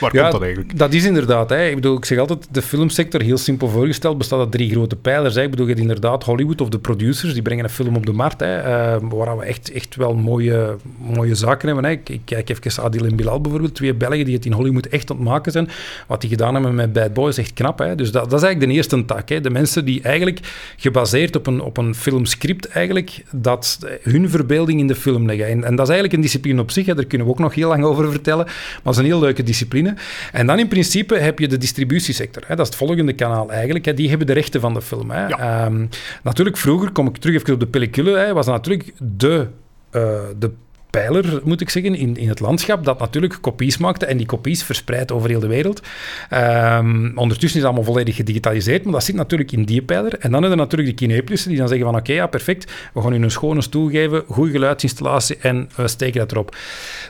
Waar komt dat eigenlijk? Dat is inderdaad. Hè. Ik bedoel, ik zeg altijd, de filmsector, heel simpel voorgesteld, bestaat uit drie grote pijlers. Hè. Ik bedoel, je hebt inderdaad Hollywood of de producers, die brengen een film op de markt, hè, uh, waar we echt, echt wel mooie, mooie zaken hebben. Hè. Ik, ik kijk even Adil en Bilal bijvoorbeeld, twee Belgen die het in Hollywood echt aan het maken zijn. Wat die gedaan hebben met Bad Boys, echt knap. Hè. Dus dat, dat is eigenlijk de eerste tak. Hè. De mensen die eigenlijk gebaseerd op een, op een filmscript eigenlijk dat hun verbeelding in de film leggen. En, en dat is eigenlijk een discipline op zich, hè. daar kunnen we ook nog heel lang over vertellen, maar het is een heel leuke discipline. En dan in principe heb je de distributiesector. Hè. Dat is het volgende kanaal eigenlijk. Hè. Die hebben de rechten van de film. Hè. Ja. Um, natuurlijk, vroeger, kom ik terug even op de pellicule, hè, was natuurlijk de, uh, de pijler, moet ik zeggen, in, in het landschap, dat natuurlijk kopies maakte en die kopies verspreid over heel de wereld. Um, ondertussen is het allemaal volledig gedigitaliseerd, maar dat zit natuurlijk in die pijler. En dan hebben we natuurlijk de kineplissen die dan zeggen van oké, okay, ja, perfect, we gaan u een schone stoel geven, goede geluidsinstallatie en we steken dat erop.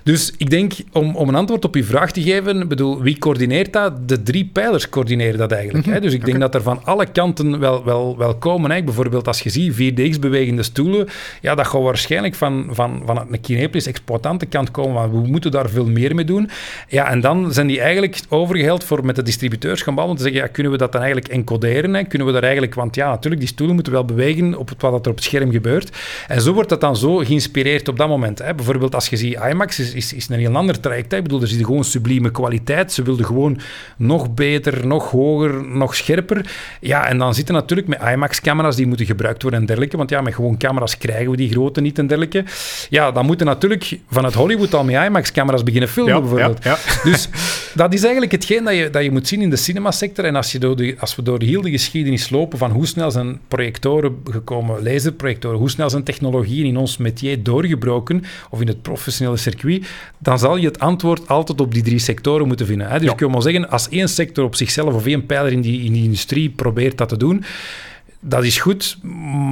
Dus ik denk, om, om een antwoord op uw vraag te geven, bedoel, wie coördineert dat? De drie pijlers coördineren dat eigenlijk. Mm -hmm. hè? Dus ik denk dat er van alle kanten wel, wel, wel komen. Hè? Bijvoorbeeld als je ziet 4DX-bewegende stoelen, ja, dat gaat waarschijnlijk van, van, van een kinepliss exploitantenkant komen, want we moeten daar veel meer mee doen. Ja, en dan zijn die eigenlijk overgeheld voor met de distributeurs gaan bouwen, te zeggen, ja, kunnen we dat dan eigenlijk encoderen? Hè? Kunnen we daar eigenlijk, want ja, natuurlijk, die stoelen moeten wel bewegen op wat er op het scherm gebeurt. En zo wordt dat dan zo geïnspireerd op dat moment. Hè? Bijvoorbeeld als je ziet, IMAX is, is, is een heel ander traject. Hè? Ik bedoel, er zit gewoon sublieme kwaliteit. Ze wilden gewoon nog beter, nog hoger, nog scherper. Ja, en dan zitten natuurlijk met IMAX-camera's die moeten gebruikt worden en dergelijke. Want ja, met gewoon camera's krijgen we die grote niet en dergelijke. Ja, dan moeten natuurlijk vanuit Hollywood al met IMAX-camera's beginnen filmen, ja, bijvoorbeeld. Ja, ja. Dus dat is eigenlijk hetgeen dat je, dat je moet zien in de cinemasector. En als, je door de, als we door heel de geschiedenis lopen van hoe snel zijn projectoren gekomen, laserprojectoren, hoe snel zijn technologieën in ons métier doorgebroken, of in het professionele circuit, dan zal je het antwoord altijd op die drie sectoren moeten vinden. Hè? Dus ik wil maar zeggen, als één sector op zichzelf of één pijler in die, in die industrie probeert dat te doen, dat is goed,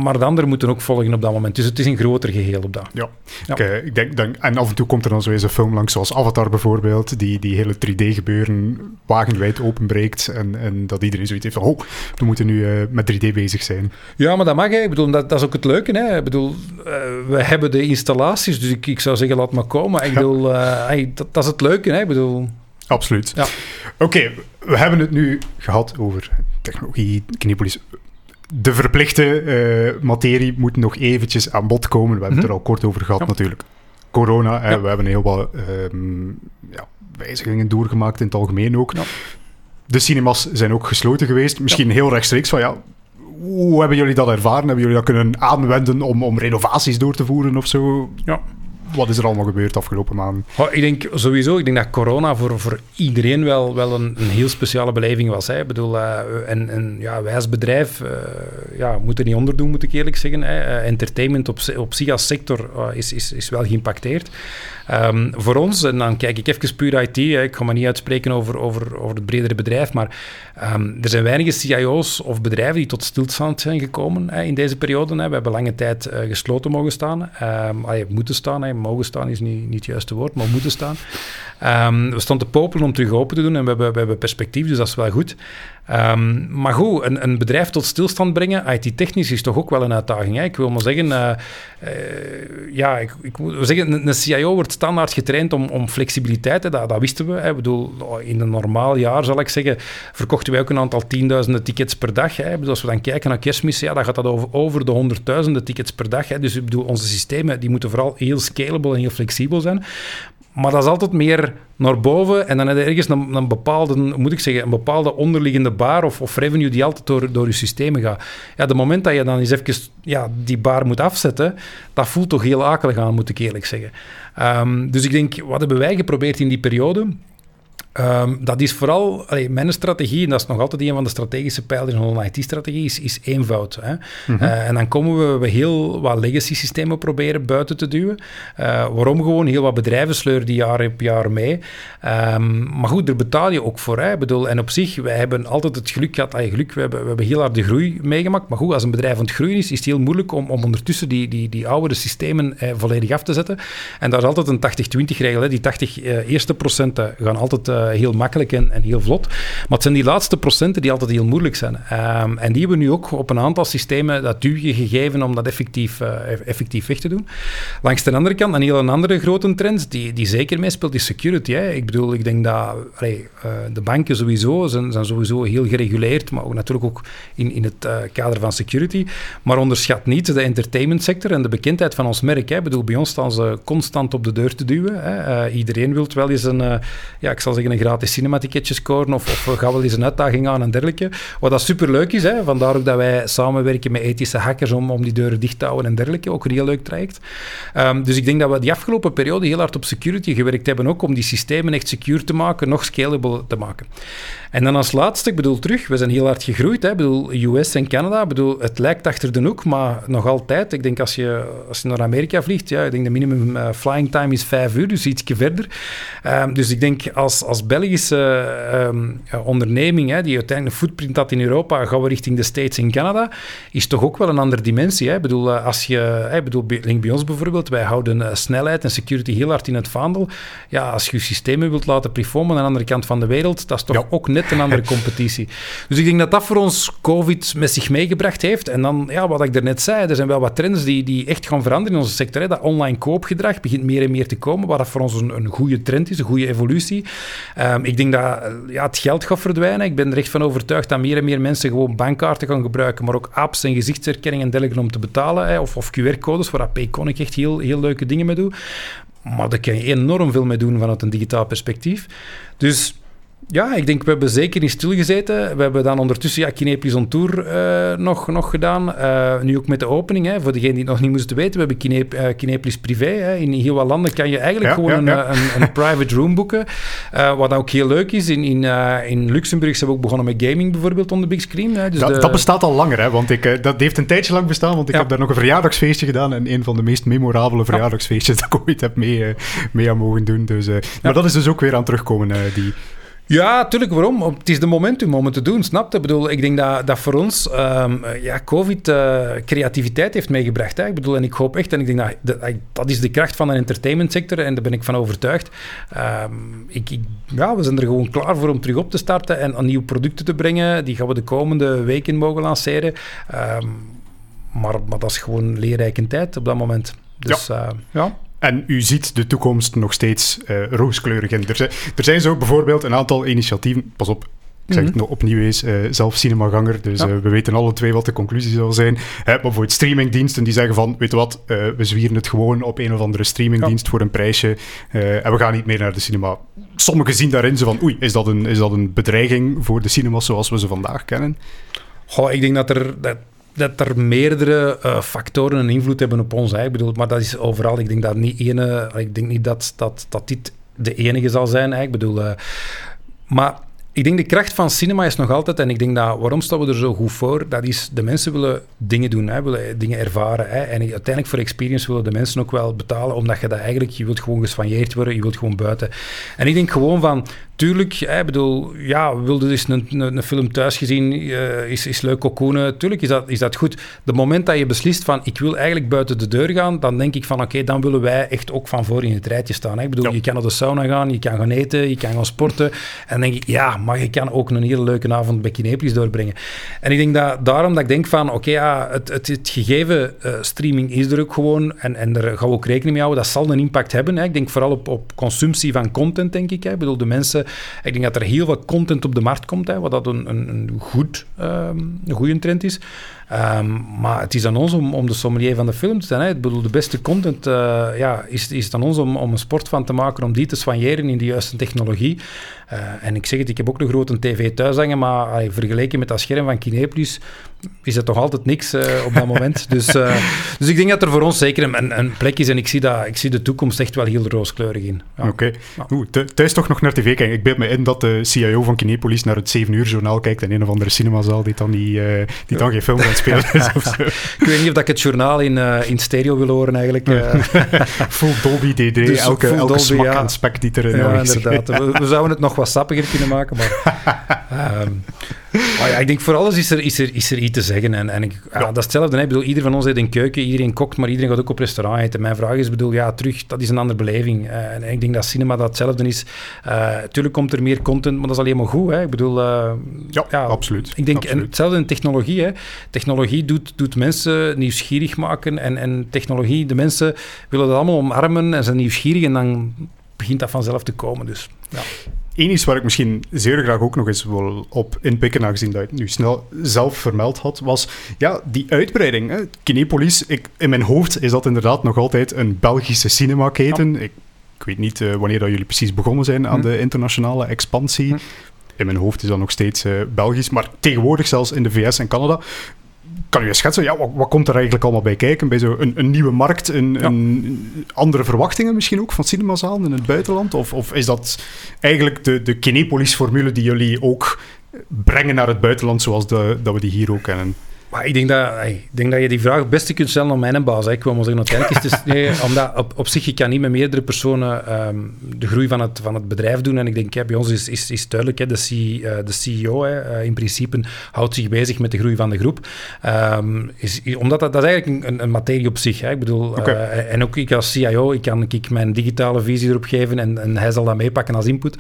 maar de anderen moeten ook volgen op dat moment. Dus het is een groter geheel op dat. Ja, Ja. Ik, ik denk, denk, en af en toe komt er dan zo eens een film langs, zoals Avatar bijvoorbeeld, die, die hele 3D-gebeuren wagenwijd openbreekt en, en dat iedereen zoiets heeft van, oh, we moeten nu eh, met 3D bezig zijn. Ja, maar dat mag. Hè. Ik bedoel, dat, dat is ook het leuke. Hè. Ik bedoel, eh, we hebben de installaties, dus ik, ik zou zeggen, laat maar komen. Ik Ja. bedoel, eh, hey, dat, dat is het leuke. Hè. Ik bedoel, Absoluut. Ja. Oké, we hebben het nu gehad over technologie, Kinepolis. De verplichte eh, materie moet nog eventjes aan bod komen. We hebben het er al kort over gehad Mhm. Ja. natuurlijk. Corona, hè, Ja. we hebben heel wat ehm, ja, wijzigingen doorgemaakt in het algemeen ook. De cinemas zijn ook gesloten geweest. Misschien heel rechtstreeks van ja, hoe hebben jullie dat ervaren? Hebben jullie dat kunnen aanwenden om, om renovaties door te voeren of zo? Ja. Wat is er allemaal gebeurd afgelopen maanden? Oh, ik denk sowieso, ik denk dat corona voor, voor iedereen wel, wel een, een heel speciale beleving was. Hè. Ik bedoel, eh, en, en ja, wij als bedrijf eh, ja, moeten niet onder doen, moet ik eerlijk zeggen. Hè. Eh, entertainment op, op zich als sector is, is, is wel geïmpacteerd. Ehm, voor ons, en dan kijk ik even puur IT, hè, ik ga me niet uitspreken over, over, over het bredere bedrijf, maar ehm, er zijn weinige CIO's of bedrijven die tot stilstand zijn gekomen hè, in deze periode. Hè. We hebben lange tijd eh, gesloten mogen staan. Allee, moeten staan, hè. mogen staan is niet, niet het juiste woord, maar moeten staan. We stonden te popelen om terug open te doen en we hebben, we hebben perspectief, dus dat is wel goed. Ehm, maar goed, een, een bedrijf tot stilstand brengen, IT-technisch, is toch ook wel een uitdaging. Hè? Ik wil maar zeggen, eh, eh, ja, ik, ik zeggen, een, CIO wordt standaard getraind om, om flexibiliteit, hè, dat, dat wisten we. Hè. Ik bedoel, in een normaal jaar, zal ik zeggen, verkochten wij ook een aantal tienduizenden tickets per dag. Hè. Als we dan kijken naar kerstmis, ja, dan gaat dat over, over de honderdduizenden tickets per dag. Hè. Dus ik bedoel, onze systemen die moeten vooral heel scalable en heel flexibel zijn. Maar dat is altijd meer naar boven en dan heb je ergens een, een bepaalde, moet ik zeggen, een bepaalde onderliggende bar of, of revenue die altijd door, door je systemen gaat. Ja, de moment dat je dan eens even ja, die bar moet afzetten, dat voelt toch heel akelig aan, moet ik eerlijk zeggen. Ehm, dus ik denk, wat hebben wij geprobeerd in die periode? Um, dat is vooral, allee, mijn strategie, en dat is nog altijd een van de strategische pijlers in onze IT-strategie, is, is, eenvoud. Hè. Mhm. uh, en dan komen we, we heel wat legacy-systemen proberen buiten te duwen. Uh, waarom gewoon? Heel wat bedrijven sleuren die jaar op jaar mee. Um, maar goed, daar betaal je ook voor. Hè. Bedoel, en op zich, wij hebben altijd het geluk gehad, allee, geluk, we hebben, we hebben heel hard de groei meegemaakt. Maar goed, als een bedrijf aan het groeien is, is het heel moeilijk om, om ondertussen die, die, die oude systemen eh, volledig af te zetten. En daar is altijd een 80-20-regel. Die 80 uh, eerste procenten gaan altijd uh, heel makkelijk en, en, heel vlot. Maar het zijn die laatste procenten die altijd heel moeilijk zijn. Um, en die hebben we nu ook op een aantal systemen dat duwje gegeven om dat effectief, uh, effectief weg te doen. Langs de andere kant, een heel andere grote trend die, die zeker meespeelt, is security. Hè. Ik bedoel, ik denk dat allee, de banken sowieso zijn, zijn sowieso heel gereguleerd, maar ook natuurlijk ook in, in het kader van security. Maar onderschat niet de entertainment sector en de bekendheid van ons merk. Hè. Ik bedoel, bij ons staan ze constant op de deur te duwen. Hè. Iedereen wil wel eens een, ja, ik zal zeggen, een gratis cinematicketje scoren of, of gaan wel eens een uitdaging aan en dergelijke. Wat dat superleuk is. Hè. Vandaar ook dat wij samenwerken met ethische hackers om, om die deuren dicht te houden en dergelijke. Ook een heel leuk traject. Um, dus ik denk dat we die afgelopen periode heel hard op security gewerkt hebben ook om die systemen echt secure te maken, nog scalable te maken. En dan als laatste, ik bedoel terug, we zijn heel hard gegroeid. Hè. Ik bedoel, US en Canada, ik bedoel, het lijkt achter de hoek, maar nog altijd. Ik denk als je, als je naar Amerika vliegt, ja, ik denk de minimum uh, flying time is vijf uur, dus ietsje verder. Um, dus ik denk als, als Belgische um, ja, onderneming, hè, die uiteindelijk een footprint had in Europa, gaan we richting de States in Canada, is toch ook wel een andere dimensie. Hè. Ik bedoel, uh, als je, hè, bedoel, Link bij ons bijvoorbeeld, wij houden uh, snelheid en security heel hard in het vaandel. Ja, als je je systemen wilt laten performen aan de andere kant van de wereld, dat is toch ja. ook net een andere [laughs] competitie. Dus ik denk dat dat voor ons COVID met zich meegebracht heeft. En dan, ja, wat ik daarnet zei, er zijn wel wat trends die, die echt gaan veranderen in onze sector. Hè. Dat online koopgedrag begint meer en meer te komen, wat dat voor ons een, een goede trend is, een goede evolutie. Um, ik denk dat ja, het geld gaat verdwijnen. Ik ben er echt van overtuigd dat meer en meer mensen gewoon bankkaarten gaan gebruiken, maar ook apps en gezichtsherkenning en dergelijke om te betalen. Hè. Of, of QR-codes, waar Payconic echt heel, heel leuke dingen mee doet. Maar daar kan je enorm veel mee doen vanuit een digitaal perspectief. Dus ja, ik denk, we hebben zeker niet stilgezeten. We hebben dan ondertussen ja, Kinepolis on Tour uh, nog, nog gedaan. Uh, nu ook met de opening, hè, voor degenen die het nog niet moesten weten. We hebben Kine, uh, Kinepolis privé. Hè. In heel wat landen kan je eigenlijk ja, gewoon ja. Een, een, een, private room boeken. wat ook heel leuk is. In, in, in Luxemburg zijn we ook begonnen met gaming bijvoorbeeld on the big screen. Hè. Dus dat, de... dat, bestaat al langer, hè, want ik, dat heeft een tijdje lang bestaan. Want ik heb daar nog een verjaardagsfeestje gedaan. En een van de meest memorabele verjaardagsfeestjes [laughs] dat ik ooit heb mee, mee aan mogen doen. Dus, maar dat is dus ook weer aan terugkomen, die... Ja, tuurlijk. Waarom? Het is de momentum om het te doen, snap je? Ik bedoel, ik denk dat, dat voor ons um, ja, COVID uh, creativiteit heeft meegebracht. Hè? Ik bedoel, en ik hoop echt, en ik denk dat dat, dat is de kracht van de entertainmentsector en daar ben ik van overtuigd. Um, ik, ik, ja, we zijn er gewoon klaar voor om terug op te starten en aan nieuwe producten te brengen. Die gaan we de komende weken mogen lanceren. Um, maar, maar dat is gewoon leerrijke tijd op dat moment. Dus ja. Uh, ja. En u ziet de toekomst nog steeds uh, rooskleurig in. Er zijn, er zijn zo bijvoorbeeld een aantal initiatieven. Pas op, ik zeg het nog opnieuw eens, uh, zelf cinemaganger, dus ja. uh, we weten alle twee wat de conclusie zal zijn. Uh, maar bijvoorbeeld streamingdiensten die zeggen van, weet je wat, we zwieren het gewoon op een of andere streamingdienst ja. voor een prijsje en we gaan niet meer naar de cinema. Sommigen zien daarin zo van, oei, is dat een, is dat een bedreiging voor de cinemas zoals we ze vandaag kennen? Goh, ik denk dat er... Dat dat er meerdere uh, factoren een invloed hebben op ons. Hè. Ik bedoel, maar dat is overal. Ik denk dat niet ene, ik denk niet dat, dat, dat dit de enige zal zijn. Ik bedoel, uh, maar ik denk de kracht van cinema is nog altijd, en ik denk dat waarom staan we er zo goed voor, dat is de mensen willen dingen doen, hè, willen dingen ervaren. Hè, en uiteindelijk voor experience willen de mensen ook wel betalen, omdat je dat eigenlijk, je wilt gewoon gesfanjeerd worden, je wilt gewoon buiten. En ik denk gewoon van, tuurlijk, ik bedoel, ja, we wilden dus een, een, een, film thuis gezien, uh, is, is leuk cocoonen, tuurlijk is dat, is dat goed. De moment dat je beslist van, ik wil eigenlijk buiten de deur gaan, dan denk ik van, oké, okay, dan willen wij echt ook van voor in het rijtje staan. Hè. Ik bedoel, ja. je kan naar de sauna gaan, je kan gaan eten, je kan gaan sporten. En dan denk ik, ja, maar je kan ook een hele leuke avond bij Kinepolis doorbrengen. En ik denk dat daarom dat ik denk van, oké, ja, het, het, het, gegeven uh, streaming is er ook gewoon en, en daar gaan we ook rekening mee houden. Dat zal een impact hebben. Hè. Ik denk vooral op, op consumptie van content, denk ik. Hè. Ik bedoel, de mensen ik denk dat er heel veel content op de markt komt, hè, wat dat een, een, een goed, um, een goede trend is. Um, maar het is aan ons om, om de sommelier van de film te zijn. Hè. Ik bedoel, de beste content uh, ja, is, is het aan ons om, om een sport van te maken, om die te soigneren in de juiste technologie. Uh, en ik zeg het, ik heb ook een grote tv thuis hangen, maar vergeleken met dat scherm van Kinepolis is dat toch altijd niks uh, op dat moment. [laughs] Dus, uh, dus ik denk dat er voor ons zeker een, een, plek is en ik zie, dat, ik zie de toekomst echt wel heel rooskleurig in. Ja. Oké. Okay. Thuis toch nog naar tv kijken. Ik beeld me in dat de CIO van Kinepolis naar het 7 uur journaal kijkt in een of andere cinemazaal die dan, die, uh, die dan geen film gaat spelen [laughs] is Ik weet niet of dat ik het journaal in, in stereo wil horen eigenlijk. full [laughs] Dolby DD, dus elke, elke Dolby, smak ja. en spek die erin ja, inderdaad. We, we, zouden het nog wat sappiger kunnen maken, maar... Um, ja, ik denk voor alles is er, is er, is er iets te zeggen. En, en ik, ja. dat is hetzelfde. Hè. Ik bedoel, ieder van ons heeft een keuken, iedereen kokt, maar iedereen gaat ook op restaurant eten. Mijn vraag is, bedoel, ja, terug, dat is een andere beleving. Uh, en ik denk dat cinema dat hetzelfde is. Uh, tuurlijk komt er meer content, maar dat is alleen maar goed. Hè. Ik bedoel... Uh, ja, ja, absoluut. Ik denk, absoluut. En hetzelfde in technologie. Hè. Technologie doet, doet mensen nieuwsgierig maken. En, en technologie, de mensen willen dat allemaal omarmen en zijn nieuwsgierig. En dan begint dat vanzelf te komen. Dus, ja. Eén iets waar ik misschien zeer graag ook nog eens wil op inpikken, aangezien dat je het nu snel zelf vermeld had, was ja, die uitbreiding. Hè. Kinepolis, ik, in mijn hoofd is dat inderdaad nog altijd een Belgische cinemaketen. Ja. Ik, ik, weet niet uh, wanneer dat jullie precies begonnen zijn aan hm. de internationale expansie. Hm. In mijn hoofd is dat nog steeds uh, Belgisch, maar tegenwoordig zelfs in de VS en Canada kan je schetsen, ja, wat, wat, komt er eigenlijk allemaal bij kijken? Bij zo'n een, een, nieuwe markt, een, een, andere verwachtingen misschien ook van cinemazalen in het buitenland? Of, of is dat eigenlijk de, de Kinepolis-formule die jullie ook brengen naar het buitenland zoals de, dat we die hier ook kennen? Maar ik denk, dat, ik denk dat je die vraag het beste kunt stellen aan mijn baas. Hè. Ik wil maar zeggen, uiteindelijk is het... nee, [laughs] omdat op, op zich, je kan niet met meerdere personen um, de groei van het, van het bedrijf doen. En ik denk, bij ons is, is, is duidelijk, hè, de, C, uh, de CEO hè, uh, in principe houdt zich bezig met de groei van de groep. Um, is, omdat dat, dat is eigenlijk een, een materie op zich. Hè. Ik bedoel, okay. uh, en ook ik als CIO, ik kan ik mijn digitale visie erop geven en, en hij zal dat meepakken als input.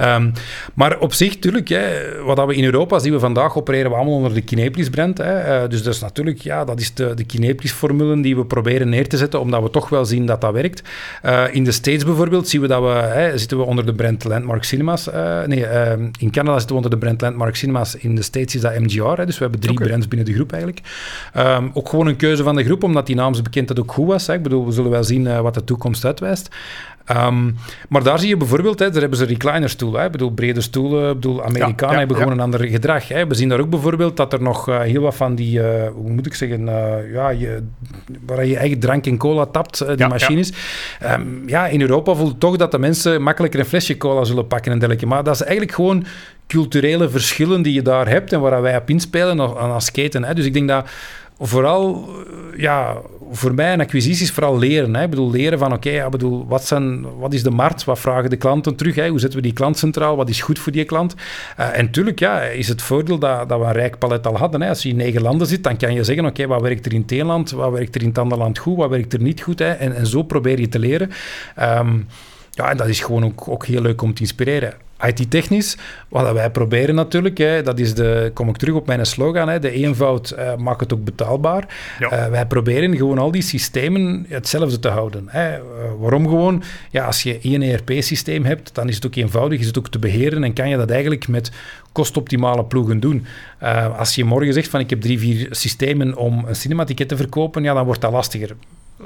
Um, maar op zich, natuurlijk, hè, wat we in Europa zien we vandaag, opereren we allemaal onder de Kinepolis brand. Hè. Uh, dus dat is natuurlijk, ja, dat is de, de Kinepolis-formule die we proberen neer te zetten, omdat we toch wel zien dat dat werkt. Uh, in de States bijvoorbeeld zien we dat we, hè, zitten we onder de brand Landmark Cinemas. Uh, nee, in Canada zitten we onder de brand Landmark Cinemas. In de States is dat MGR, hè, dus we hebben drie okay. brands binnen de groep eigenlijk. Um, ook gewoon een keuze van de groep, omdat die naamsbekendheid ook goed was. Hè. Ik bedoel, we zullen wel zien wat de toekomst uitwijst. Um, maar daar zie je bijvoorbeeld, hè, daar hebben ze reclinerstoelen. Hè. Ik bedoel, brede stoelen. Ik bedoel, Amerikanen ja, ja, hebben gewoon ja. een ander gedrag. Hè. We zien daar ook bijvoorbeeld dat er nog uh, heel wat van die, uh, hoe moet ik zeggen, uh, ja, je, waar je eigen drank en cola tapt, die machines. Ja. Um, ja, in Europa voelt toch dat de mensen makkelijker een flesje cola zullen pakken en dergelijke. Maar dat is eigenlijk gewoon culturele verschillen die je daar hebt en waar wij op inspelen aan, aan skaten. Hè. Dus ik denk dat vooral, ja, voor mij een acquisitie is vooral leren. Hè. Ik bedoel, leren van, oké, bedoel, wat, zijn, wat is de markt? Wat vragen de klanten terug? Hè? Hoe zetten we die klant centraal? Wat is goed voor die klant? Uh, en natuurlijk ja, is het voordeel dat, dat we een rijk palet al hadden. Hè. Als je in negen landen zit, dan kan je zeggen, oké, wat werkt er in het land? Wat werkt er in het andere land goed? Wat werkt er niet goed? Hè? En, en zo probeer je te leren. Um, ja, en dat is gewoon ook, ook heel leuk om te inspireren. IT-technisch, wat wij proberen natuurlijk, hè, dat is de, kom ik terug op mijn slogan, hè, de eenvoud uh, maakt het ook betaalbaar. Ja. Uh, wij proberen gewoon al die systemen hetzelfde te houden. Hè. Uh, waarom gewoon? Ja, als je één ERP-systeem hebt, dan is het ook eenvoudig, is het ook te beheren en kan je dat eigenlijk met kostoptimale ploegen doen. als je morgen zegt van ik heb drie, vier systemen om een cinematicket te verkopen, ja, dan wordt dat lastiger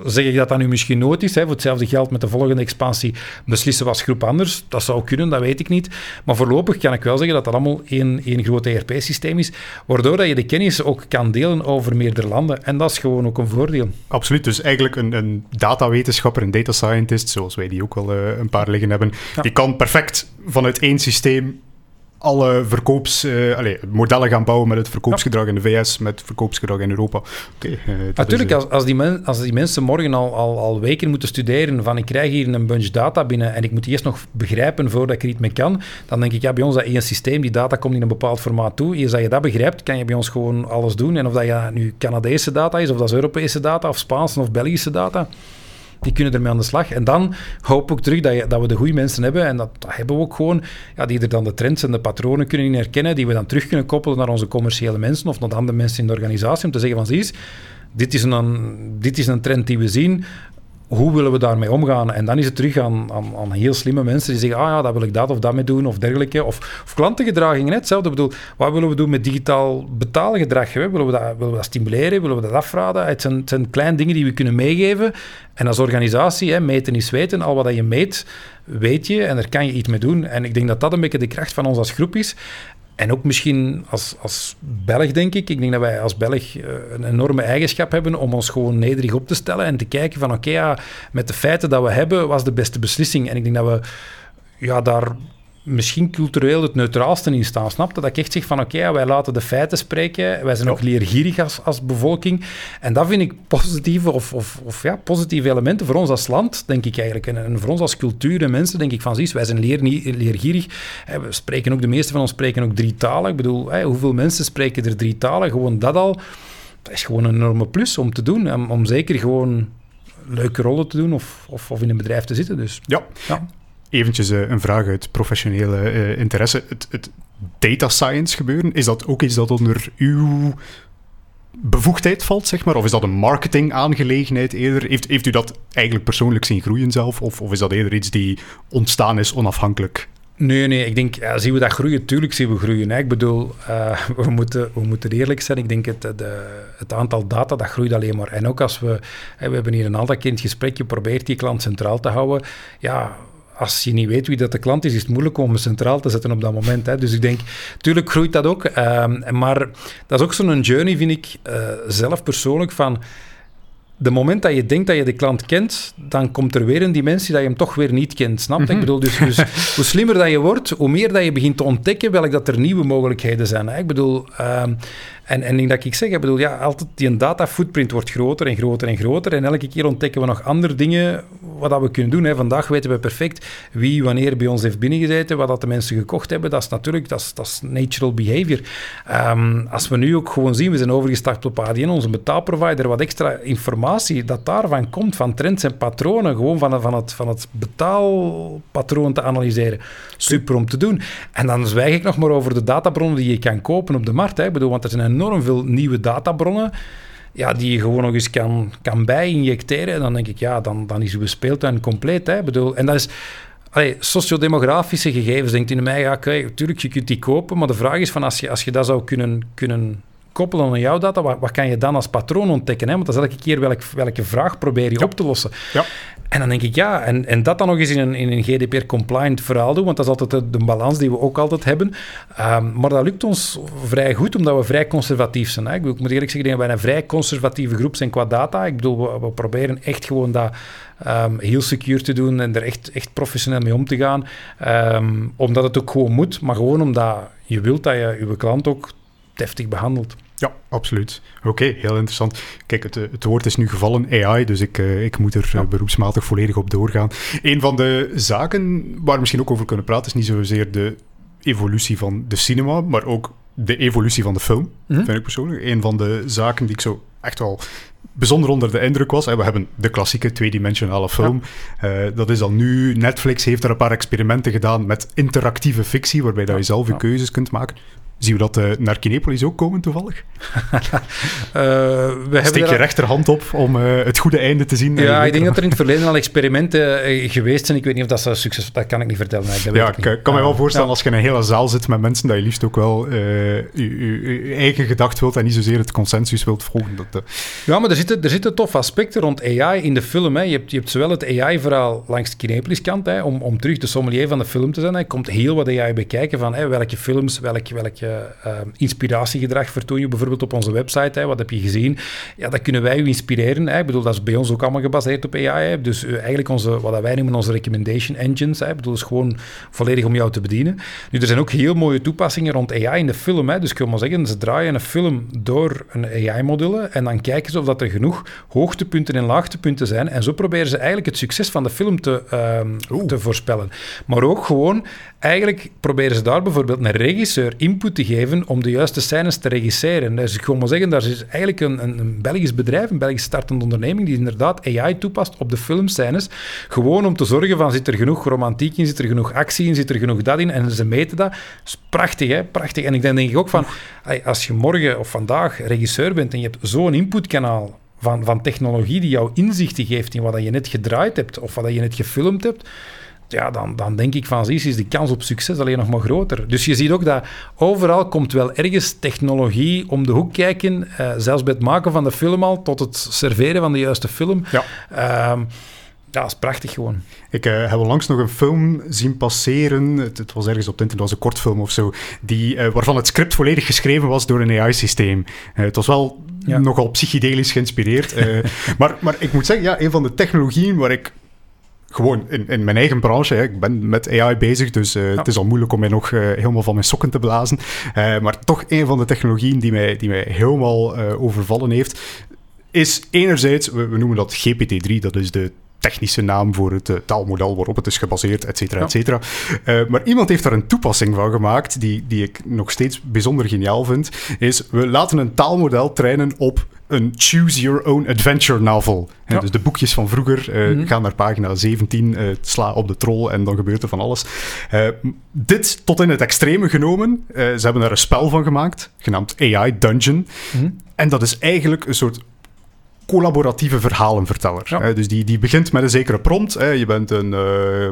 zeg ik dat dat nu misschien nooit is. Hè. Voor hetzelfde geld met de volgende expansie beslissen we als groep anders. Dat zou kunnen, dat weet ik niet. Maar voorlopig kan ik wel zeggen dat dat allemaal één, één groot ERP-systeem is, waardoor dat je de kennis ook kan delen over meerdere landen. En dat is gewoon ook een voordeel. Absoluut. Dus eigenlijk een, een datawetenschapper, een data scientist, zoals wij die ook al uh, een paar liggen hebben, ja. die kan perfect vanuit één systeem alle verkoops, uh, allez, modellen gaan bouwen met het verkoopsgedrag in de VS, met het verkoopsgedrag in Europa. Okay, uh, Natuurlijk, als, als, die men, als die mensen morgen al, al, al weken moeten studeren van ik krijg hier een bunch data binnen en ik moet die eerst nog begrijpen voordat ik er iets mee kan, dan denk ik, ja, bij ons dat één systeem, die data komt in een bepaald formaat toe. Eerst dat je dat begrijpt, kan je bij ons gewoon alles doen. En of dat ja, nu Canadese data is, of dat is Europese data, of Spaanse of Belgische data, die kunnen ermee aan de slag. En dan hoop ik terug dat, je, dat we de goede mensen hebben, en dat, hebben we ook gewoon, ja, die er dan de trends en de patronen kunnen herkennen, die we dan terug kunnen koppelen naar onze commerciële mensen of naar de andere mensen in de organisatie, om te zeggen van, zie dit is een, dit is een trend die we zien, hoe willen we daarmee omgaan? En dan is het terug aan, aan, aan, heel slimme mensen die zeggen, ah ja, dat wil ik dat of dat mee doen of dergelijke. Of, of klantengedragingen, hetzelfde. Bedoel, wat willen we doen met digitaal betaalgedrag? Willen, we dat, willen we dat stimuleren? Willen we dat afraden? Het zijn, het zijn kleine dingen die we kunnen meegeven. En als organisatie, hè, meten is weten. Al wat je meet, weet je en daar kan je iets mee doen. En ik denk dat dat een beetje de kracht van ons als groep is. En ook misschien als, als Belg, denk ik. Ik denk dat wij als Belg eh, een enorme eigenschap hebben om ons gewoon nederig op te stellen en te kijken van oké, ja, met de feiten dat we hebben, was de beste beslissing. En ik denk dat we ja, daar misschien cultureel het neutraalste in staan. Snap dat? ik echt zeg van oké, wij laten de feiten spreken. Wij zijn ook leergierig als, als bevolking. En dat vind ik positieve of, of, of ja, positieve elementen voor ons als land, denk ik eigenlijk. En, en voor ons als cultuur en mensen denk ik van zie, wij zijn leer, leergierig. We spreken ook, de meeste van ons spreken ook drie talen. Ik bedoel, hoeveel mensen spreken er drie talen? Gewoon dat al. Dat is gewoon een enorme plus om te doen. Om, om zeker gewoon leuke rollen te doen of, of, of, in een bedrijf te zitten. Dus, ja. ja eventjes uh, een vraag uit professionele uh, interesse. Het, het, data science gebeuren, is dat ook iets dat onder uw bevoegdheid valt, zeg maar? Of is dat een marketing-aangelegenheid eerder? Heeft, heeft u dat eigenlijk persoonlijk zien groeien zelf? Of, of is dat eerder iets die ontstaan is onafhankelijk? Nee, nee, ik denk, ja, zien we dat groeien? Tuurlijk zien we groeien. Hè. Ik bedoel, uh, [laughs] we, moeten, we moeten eerlijk zijn. Ik denk, het, de, het aantal data, dat groeit alleen maar. En ook als we, hè, we hebben hier een aantal keer in het geprobeerd die klant centraal te houden. Ja, als je niet weet wie dat de klant is, is het moeilijk om centraal te zetten op dat moment. Hè. Dus ik denk, tuurlijk groeit dat ook. Ehm, maar dat is ook zo'n journey, vind ik, uh, zelf persoonlijk, van de moment dat je denkt dat je de klant kent, dan komt er weer een dimensie dat je hem toch weer niet kent. Snap je? Ik mhm. bedoel, dus, dus, [laughs] hoe slimmer dat je wordt, hoe meer dat je begint te ontdekken welk dat er nieuwe mogelijkheden zijn. Hè? Ik bedoel, um, en, en dat ik zeg, ik bedoel, ja, altijd die data footprint wordt groter en groter en groter. En elke keer ontdekken we nog andere dingen wat dat we kunnen doen. Hè. Vandaag weten we perfect wie wanneer bij ons heeft binnengezeten, wat dat de mensen gekocht hebben. Dat is natuurlijk, dat is, dat is natural behavior. Um, als we nu ook gewoon zien, we zijn overgestapt op ADN, onze betaalprovider, wat extra informatie dat daarvan komt, van trends en patronen, gewoon van, van, het, van het betaalpatroon te analyseren. Super om te doen. En dan zwijg ik nog maar over de databronnen die je kan kopen op de markt. Hè. Ik bedoel, want er zijn enorm veel nieuwe databronnen ja, die je gewoon nog eens kan, kan bij-injecteren. En dan denk ik, ja, dan, dan is uw speeltuin compleet. Hè. bedoel, en dat is... Allee, sociodemografische gegevens, denkt in mij, ja, oké, natuurlijk, je kunt die kopen, maar de vraag is van als je, als je dat zou kunnen, kunnen koppelen aan jouw data, wat, wat kan je dan als patroon ontdekken? Hè? Want dat is elke keer welk, welke vraag probeer je op te lossen. Ja. En dan denk ik, ja, en, en dat dan nog eens in een, in een GDPR-compliant verhaal doen, want dat is altijd de, balans die we ook altijd hebben. Um, maar dat lukt ons vrij goed, omdat we vrij conservatief zijn. Hè? Ik, moet eerlijk zeggen wij een vrij conservatieve groep zijn qua data. Ik bedoel, we, proberen echt gewoon dat um, heel secure te doen en er echt, echt professioneel mee om te gaan. Um, omdat het ook gewoon moet, maar gewoon omdat je wilt dat je je klant ook deftig behandelt. Ja, absoluut. Oké, heel interessant. Kijk, het, het, woord is nu gevallen AI, dus ik, uh, ik moet er uh, beroepsmatig volledig op doorgaan. Een van de zaken waar we misschien ook over kunnen praten, is niet zozeer de evolutie van de cinema, maar ook de evolutie van de film, mm vind ik persoonlijk. Een van de zaken die ik zo echt wel bijzonder onder de indruk was. We hebben de klassieke tweedimensionale film. Ja. Uh, dat is al nu. Netflix heeft er een paar experimenten gedaan met interactieve fictie, waarbij ja, dat je zelf je keuzes kunt maken. Zien we dat uh, naar Kinepolis ook komen toevallig? uh, [laughs] we Steek je rechterhand op om uh, het goede einde te zien? Ja, ik denk dat er in het verleden al [laughs] experimenten geweest zijn. Ik weet niet of dat zo succes Dat kan ik niet vertellen. Dat ja, ik kan me wel voorstellen als je in een hele zaal zit met mensen dat je liefst ook wel je, eigen gedacht wilt en niet zozeer het consensus wilt volgen. Dat, Ja, maar er zitten, er zitten toffe aspecten rond AI in de film. Hè. Je, hebt, je hebt zowel het AI-verhaal langs de Kinepolis kant, hè, om, om terug de sommelier van de film te zijn. Hij komt heel wat AI bekijken van hè, welke films, welke, welke uh, inspiratiegedrag vertoon je bijvoorbeeld op onze website. Hè, wat heb je gezien? Ja, dat kunnen wij u inspireren. Hè. Ik bedoel, dat is bij ons ook allemaal gebaseerd op AI. Hè. Dus uh, eigenlijk onze, wat wij noemen onze recommendation engines. Hè. Ik bedoel, is gewoon volledig om jou te bedienen. Nu, er zijn ook heel mooie toepassingen rond AI in de film. Hè. Dus ik wil maar zeggen, ze draaien een film door een AI-module en dan kijken ze of dat er genoeg hoogtepunten en laagtepunten zijn. En zo proberen ze eigenlijk het succes van de film te, uh, te voorspellen. Maar ook gewoon eigenlijk proberen ze daar bijvoorbeeld een regisseur input te geven om de juiste scènes te regisseren. Dus ik wil maar zeggen, daar is eigenlijk een, een, een Belgisch bedrijf, een Belgisch startende onderneming, die inderdaad AI toepast op de filmscènes. Gewoon om te zorgen van, zit er genoeg romantiek in, zit er genoeg actie in, zit er genoeg dat in. En ze meten dat. dat is prachtig, hè? Prachtig. En ik denk, denk ik ook van, als je morgen of vandaag regisseur bent en je hebt zo'n inputkanaal van, van technologie die jou inzichten geeft in wat je net gedraaid hebt of wat je net gefilmd hebt, ja, dan, dan denk ik van, zie is de kans op succes alleen nog maar groter. Dus je ziet ook dat overal komt wel ergens technologie om de hoek kijken, uh, zelfs bij het maken van de film al, tot het serveren van de juiste film. Ja. Uh, ja, dat is prachtig gewoon. Ik uh, heb onlangs nog een film zien passeren. Het, het, was ergens op het internet, was een kortfilm of zo. Die, uh, waarvan het script volledig geschreven was door een AI-systeem. Uh, het was wel ja. nogal psychedelisch geïnspireerd. [laughs] maar, maar ik moet zeggen, ja, een van de technologieën waar ik gewoon in, in mijn eigen branche. Hè. Ik ben met AI bezig, dus uh, het is al moeilijk om mij nog uh, helemaal van mijn sokken te blazen. Uh, maar toch een van de technologieën die mij, die mij helemaal overvallen heeft, is enerzijds, we, we, noemen dat GPT-3, dat is de technische naam voor het taalmodel waarop het is gebaseerd, et cetera, et cetera. maar iemand heeft daar een toepassing van gemaakt, die, die ik nog steeds bijzonder geniaal vind, is we laten een taalmodel trainen op een Choose Your Own Adventure novel. Dus de boekjes van vroeger uh, mm -hmm. gaan naar pagina 17, uh, sla op de troll en dan gebeurt er van alles. Uh, dit tot in het extreme genomen. ze hebben daar een spel van gemaakt, genaamd AI Dungeon. Mm -hmm. En dat is eigenlijk een soort collaboratieve verhalenverteller. Ja. dus die, die begint met een zekere prompt. Hè. Je bent een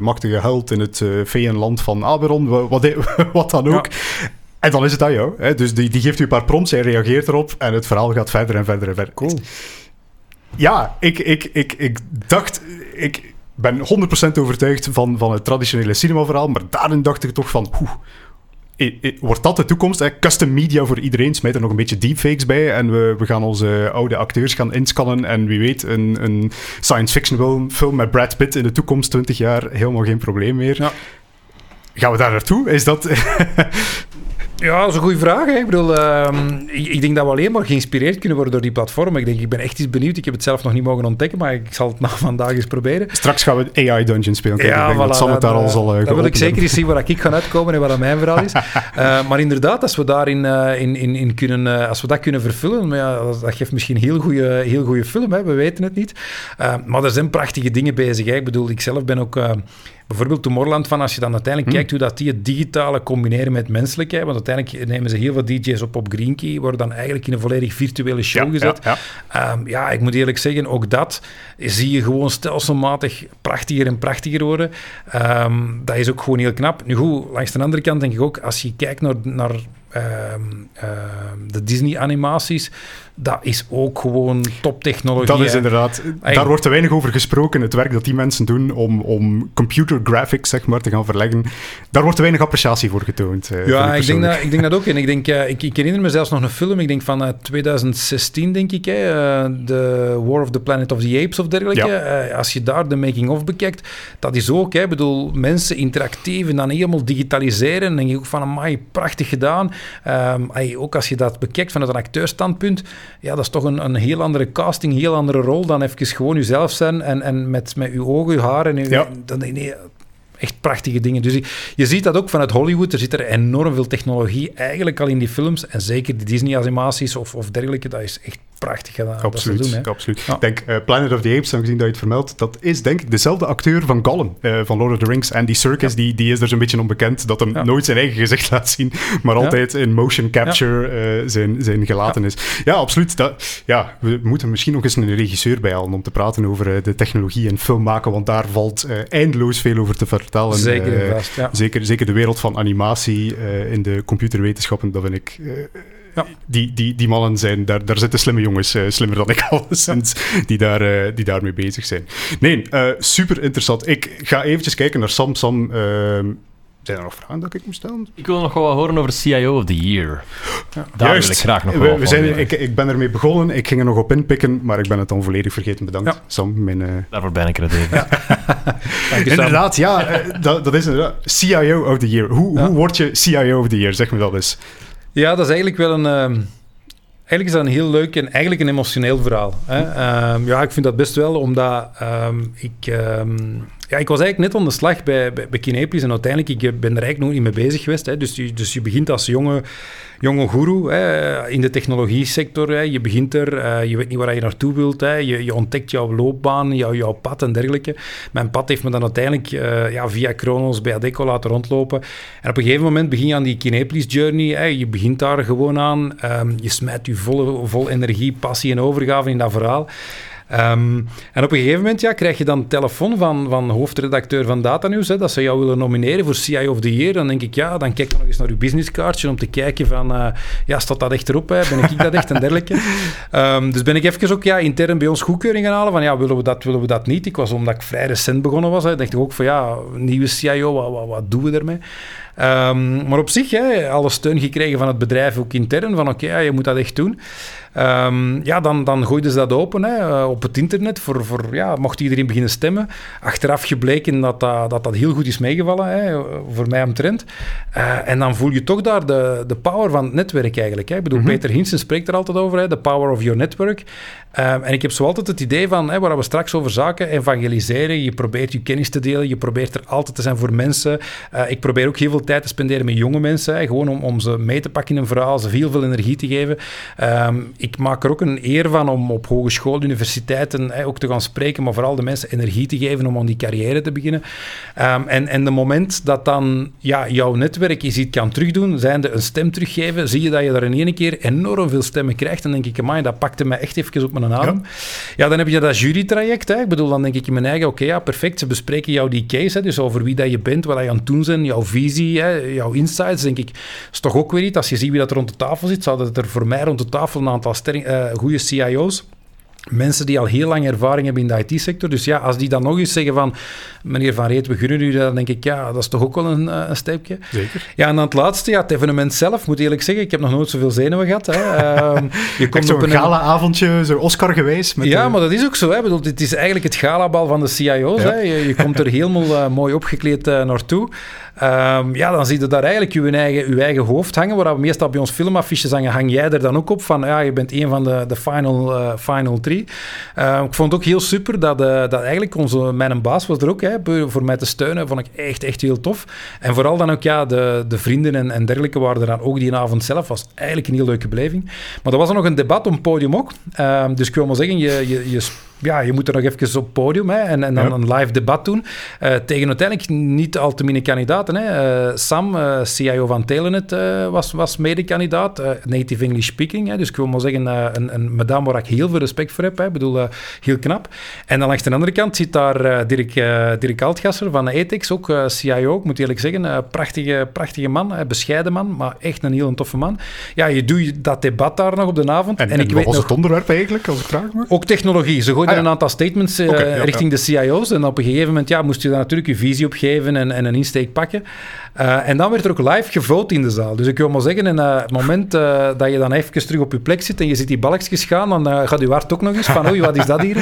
machtige held in het veenland van Aberon, wat, [laughs] wat dan ook. Ja. En dan is het aan jou. Hè? Dus die, die geeft u een paar prompts, hij reageert erop en het verhaal gaat verder en verder en verder. Cool. Ja, ik, ik, ik, ik dacht... Ik ben 100% overtuigd van, van het traditionele cinemaverhaal, maar daarin dacht ik toch van... Oeh, wordt dat de toekomst? Hè? Custom media voor iedereen, smijt er nog een beetje deepfakes bij en we, we gaan onze oude acteurs gaan inscannen en wie weet, een, een science fiction film met Brad Pitt in de toekomst, 20 jaar, helemaal geen probleem meer. Ja. Gaan we daar naartoe? Is dat... [laughs] Ja, dat is een goede vraag. Hè. Ik bedoel, uh, ik, ik, denk dat we alleen maar geïnspireerd kunnen worden door die platformen. Ik denk, ik ben echt iets benieuwd. Ik heb het zelf nog niet mogen ontdekken, maar ik zal het [laughs] na vandaag eens proberen. Straks gaan we AI Dungeon spelen. Ja, ik voilà, dat Sam daar al zal uh, Dan wil ik zeker eens zien waar ik ga uitkomen en wat mijn verhaal is. uh, [laughs] maar inderdaad, als we daarin uh, in, in, in kunnen, als we dat kunnen vervullen, maar ja, dat, dat geeft misschien een heel goede heel goede film. Hè. We weten het niet. maar er zijn prachtige dingen bezig. Hè. Ik bedoel, ik zelf ben ook bijvoorbeeld Tomorrowland van, als je dan uiteindelijk hm. kijkt hoe dat die het digitale combineren met menselijkheid, want uiteindelijk nemen ze heel veel DJ's op op Green Key, worden dan eigenlijk in een volledig virtuele show gezet. Ja, ja. Um, ja, ik moet eerlijk zeggen, ook dat zie je gewoon stelselmatig prachtiger en prachtiger worden. Um, dat is ook gewoon heel knap. Nu goed, langs de andere kant denk ik ook, als je kijkt naar, naar um, de Disney-animaties, dat is ook gewoon toptechnologie. Dat is inderdaad, daar wordt te weinig over gesproken. Het werk dat die mensen doen om, om computer graphics zeg maar, te gaan verleggen, daar wordt te weinig appreciatie voor getoond. Uh, ja, ik denk, dat, ik denk dat ook. En ik, denk, uh, ik, ik, herinner me zelfs nog een film, ik denk van uh, 2016, denk ik, de War of the Planet of the Apes of dergelijke. Ja. als je daar de making-of bekijkt, dat is ook, ik bedoel, mensen interactief en dan helemaal digitaliseren. Dan denk je ook van, amai, prachtig gedaan. Um, ook als je dat bekijkt vanuit een acteurstandpunt, ja, dat is toch een, een heel andere casting, een heel andere rol dan even gewoon jezelf zijn en, en met, met uw ogen, uw haar en uw, ja. dan, nee, echt prachtige dingen. Dus je ziet dat ook vanuit Hollywood. Er zit er enorm veel technologie eigenlijk al in die films. En zeker die Disney-animaties of, of dergelijke, dat is echt prachtig gedaan. Absoluut, dat doen, absoluut. Ja. Denk uh, Planet of the Apes, gezien dat je het vermeldt, dat is denk ik dezelfde acteur van Gollum, uh, van Lord of the Rings. En die Circus, ja. die, die is er zo'n beetje onbekend, dat hem ja. nooit zijn eigen gezicht [laughs] laat zien, maar altijd in motion capture uh, zijn, zijn gelaten is. Ja, absoluut. Dat, ja, we moeten misschien nog eens een regisseur bij halen om te praten over de technologie en film maken, want daar valt eindeloos veel over te vertellen. Zeker, vast, zeker, zeker de wereld van animatie in de computerwetenschappen, dat vind ik ja. Die, die, die mannen zijn, daar, daar zitten slimme jongens, uh, slimmer dan ik al [laughs] sinds, die, daar, uh, die daarmee bezig zijn. Nee, uh, super interessant. Ik ga eventjes kijken naar Sam. Sam ehm, zijn er nog vragen dat ik moet stellen? Ik wil nog wel wat horen over CIO of the Year. Ja. Daar Juist. wil ik graag nog wel we, we zijn, ik, ik ben ermee begonnen, ik ging er nog op inpikken, maar ik ben het dan volledig vergeten. Bedankt, ja. Sam. Mijn, Daarvoor ben ik er even. Ja. [laughs] inderdaad, ja, [laughs] dat, dat is inderdaad. CIO of the Year. Hoe, hoe word je CIO of the Year? Zeg me dat eens. Ja, dat is eigenlijk wel een... Uh, eigenlijk is dat een heel leuk en eigenlijk een emotioneel verhaal. Hè? Uh, ja, ik vind dat best wel, omdat um, ik... ja, ik was eigenlijk net aan de slag bij, bij, Kinepolis en uiteindelijk, ik ben er eigenlijk nog niet mee bezig geweest. Hè. Dus, je, dus je begint als jonge, jonge guru hè, in de technologie sector. Hè. Je begint er, uh, je weet niet waar je naartoe wilt. Hè. Je, ontdekt jouw loopbaan, jouw, pad en dergelijke. Mijn pad heeft me dan uiteindelijk uh, ja, via Kronos bij Adeco laten rondlopen. En op een gegeven moment begin je aan die Kinepolis journey. Hè. Je begint daar gewoon aan. Um, je smijt je vol energie, passie en overgave in dat verhaal. Um, en op een gegeven moment ja, krijg je dan een telefoon van, van hoofdredacteur van Datanews, hè, dat ze jou willen nomineren voor CIO of the Year. Dan denk ik, ja, dan kijk ik nog eens naar uw businesskaartje om te kijken van, uh, ja, staat dat echt erop? Hè? Ben ik dat echt en dergelijke? Um, [laughs] dus ben ik even ook ja, intern bij ons goedkeuring gaan halen van, ja, willen we dat, willen we dat niet? Ik was, omdat ik vrij recent begonnen was, hè, dacht ik ook van, ja, nieuwe CIO, wat, wat, wat doen we ermee? Um, maar op zich, hè, alle steun gekregen van het bedrijf, ook intern, van oké, okay, ja, je moet dat echt doen. Um, ja, dan, dan gooiden ze dat open hè, op het internet. Voor, voor, ja, mocht iedereen beginnen stemmen. Achteraf gebleken dat dat, dat, dat heel goed is meegevallen, hè, voor mij omtrent. Uh, en dan voel je toch daar de, de power van het netwerk eigenlijk. Hè. Ik bedoel, mm -hmm. Peter Hinsen spreekt er altijd over, hè, de power of your network. Um, en ik heb zo altijd het idee van, hè, waar we straks over zaken evangeliseren, je probeert je kennis te delen, je probeert er altijd te zijn voor mensen. Uh, ik probeer ook heel veel tijd te spenderen met jonge mensen, hè, gewoon om, om ze mee te pakken in een verhaal, ze veel, veel energie te geven. Um, ik maak er ook een eer van om op hogeschool, universiteiten hè, ook te gaan spreken, maar vooral de mensen energie te geven om aan die carrière te beginnen. Um, en, en de moment dat dan ja, jouw netwerk je ziet kan terugdoen, zijnde een stem teruggeven, zie je dat je daar in één keer enorm veel stemmen krijgt. Dan denk ik, amai, dat pakte mij echt even op mijn adem. Ja. ja, dan heb je dat jurytraject. Hè. Ik bedoel, dan denk ik in mijn eigen, oké, okay, ja, perfect. Ze bespreken jou die case, hè, dus over wie dat je bent, wat je aan het doen bent, jouw visie, hè, jouw insights. denk ik, is toch ook weer iets. Als je ziet wie dat er rond de tafel zit, zouden er voor mij rond de tafel een aantal uh, goede CIO's mensen die al heel lang ervaring hebben in de IT-sector. Dus ja, als die dan nog eens zeggen van, meneer Van Reet, we gunnen u dat, dan denk ik, ja, dat is toch ook wel een, een stapje. Zeker. Ja, en dan het laatste, ja, het evenement zelf, moet eerlijk zeggen, ik heb nog nooit zoveel zenuwen gehad. Hè. Uh, [laughs] je komt op een gala-avondje, zo Oscar geweest. Met ja, de... maar dat is ook zo. Hè. Bedoel, dit is eigenlijk het galabal van de CIO's. Ja. Hè. Je, je, komt er helemaal uh, mooi opgekleed uh, naartoe. Um, ja, dan zie je daar eigenlijk je eigen, eigen hoofd hangen, waar we meestal bij ons filmaffiches hangen, hang jij er dan ook op van, ja, je bent een van de, de final, uh, final three. Uh, ik vond het ook heel super dat, uh, dat eigenlijk onze, mijn baas was er ook, hè, voor mij te steunen, vond ik echt, echt heel tof. En vooral dan ook, ja, de, de vrienden en, en dergelijke waren er dan ook die avond zelf, was eigenlijk een heel leuke beleving. Maar er was nog een debat het podium ook. Uh, dus ik wil maar zeggen, je, je, je ja, je moet er nog even op het podium hè, en, en dan ja. een live debat doen. Uh, tegen uiteindelijk niet al te min kandidaten. Hè. Uh, Sam, uh, CIO van Telenet, was, was mede-kandidaat. native English speaking. Hè. Dus ik wil maar zeggen, een, een madame waar ik heel veel respect voor heb. Hè. Ik bedoel, heel knap. En dan langs de andere kant zit daar Dirk, Dirk Altgasser van Ethics, ook CIO. Ik moet eerlijk zeggen, prachtige, prachtige man, bescheiden man, maar echt een heel toffe man. Ja, je doet dat debat daar nog op de avond. En, en, en ik wat weet was nog, het onderwerp eigenlijk, als ik vraag mag? Ook technologie. Ze ah, ja. een aantal statements uh, okay, ja, richting de CIO's. En op een gegeven moment ja, moest je daar natuurlijk je visie op geven en, en een insteek pakken. Uh, en dan werd er ook live gevote in de zaal. Dus ik wil maar zeggen, in het moment uh, dat je dan even terug op je plek zit en je ziet die balkjes gaan, dan gaat je hart ook nog eens van, oei, wat is dat hier?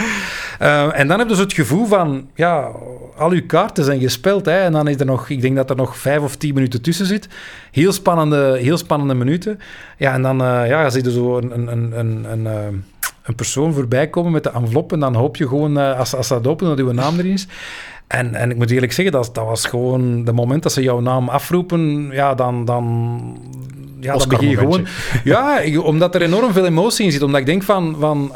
en dan heb je dus het gevoel van, ja, al uw kaarten zijn gespeeld. Hè, en dan is er nog, ik denk dat er nog vijf of tien minuten tussen zit. Heel spannende, heel spannende minuten. Ja, en dan ja, zie je zo een... een, een, een, een persoon voorbij komen met de envelop en dan hoop je gewoon, uh, als, als dat opent, dat uw naam erin is. En, en ik moet eerlijk zeggen, dat, dat was gewoon... De moment dat ze jouw naam afroepen, ja, dan... dan ja, dan begin je gewoon... Ja, omdat er enorm veel emotie in zit. Omdat ik denk van... van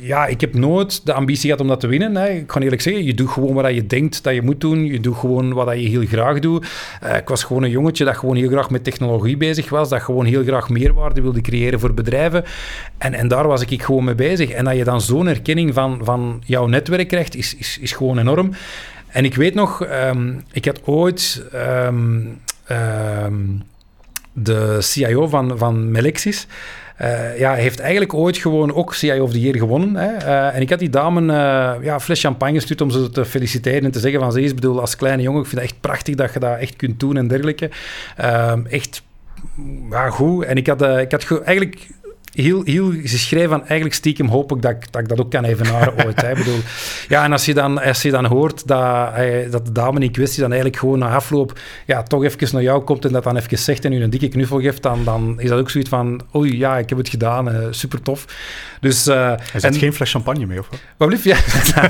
ja, ik heb nooit de ambitie gehad om dat te winnen. Hè. Ik kan eerlijk zeggen, je doet gewoon wat je denkt dat je moet doen. Je doet gewoon wat je heel graag doet. Uh, ik was gewoon een jongetje dat gewoon heel graag met technologie bezig was. Dat gewoon heel graag meerwaarde wilde creëren voor bedrijven. En, en daar was ik gewoon mee bezig. En dat je dan zo'n erkenning van, van jouw netwerk krijgt, is, is, is gewoon enorm. En ik weet nog, um, ik had ooit um, um, de CIO van, van Melexis. Uh, ja, heeft eigenlijk ooit gewoon ook CIO of the Year gewonnen. Hè? Uh, en ik had die dame uh, ja, een fles champagne gestuurd om ze te feliciteren en te zeggen van ze is, bedoel, als kleine jongen, ik vind het echt prachtig dat je dat echt kunt doen en dergelijke. echt ja, goed. En ik had, ik had eigenlijk heel, heel geschreven van eigenlijk stiekem hoop ik dat, ik dat ik dat ook kan evenaren [laughs] ooit. Hè. Bedoel, ja, en als je dan, als je dan hoort dat, eh, dat de dame in kwestie dan eigenlijk gewoon na afloop ja, toch even naar jou komt en dat dan even zegt en u een dikke knuffel geeft, dan, dan is dat ook zoiets van, oei, ja, ik heb het gedaan, uh, super tof. Dus, uh, er zit geen fles champagne mee, of wat? Wat blieft, ja.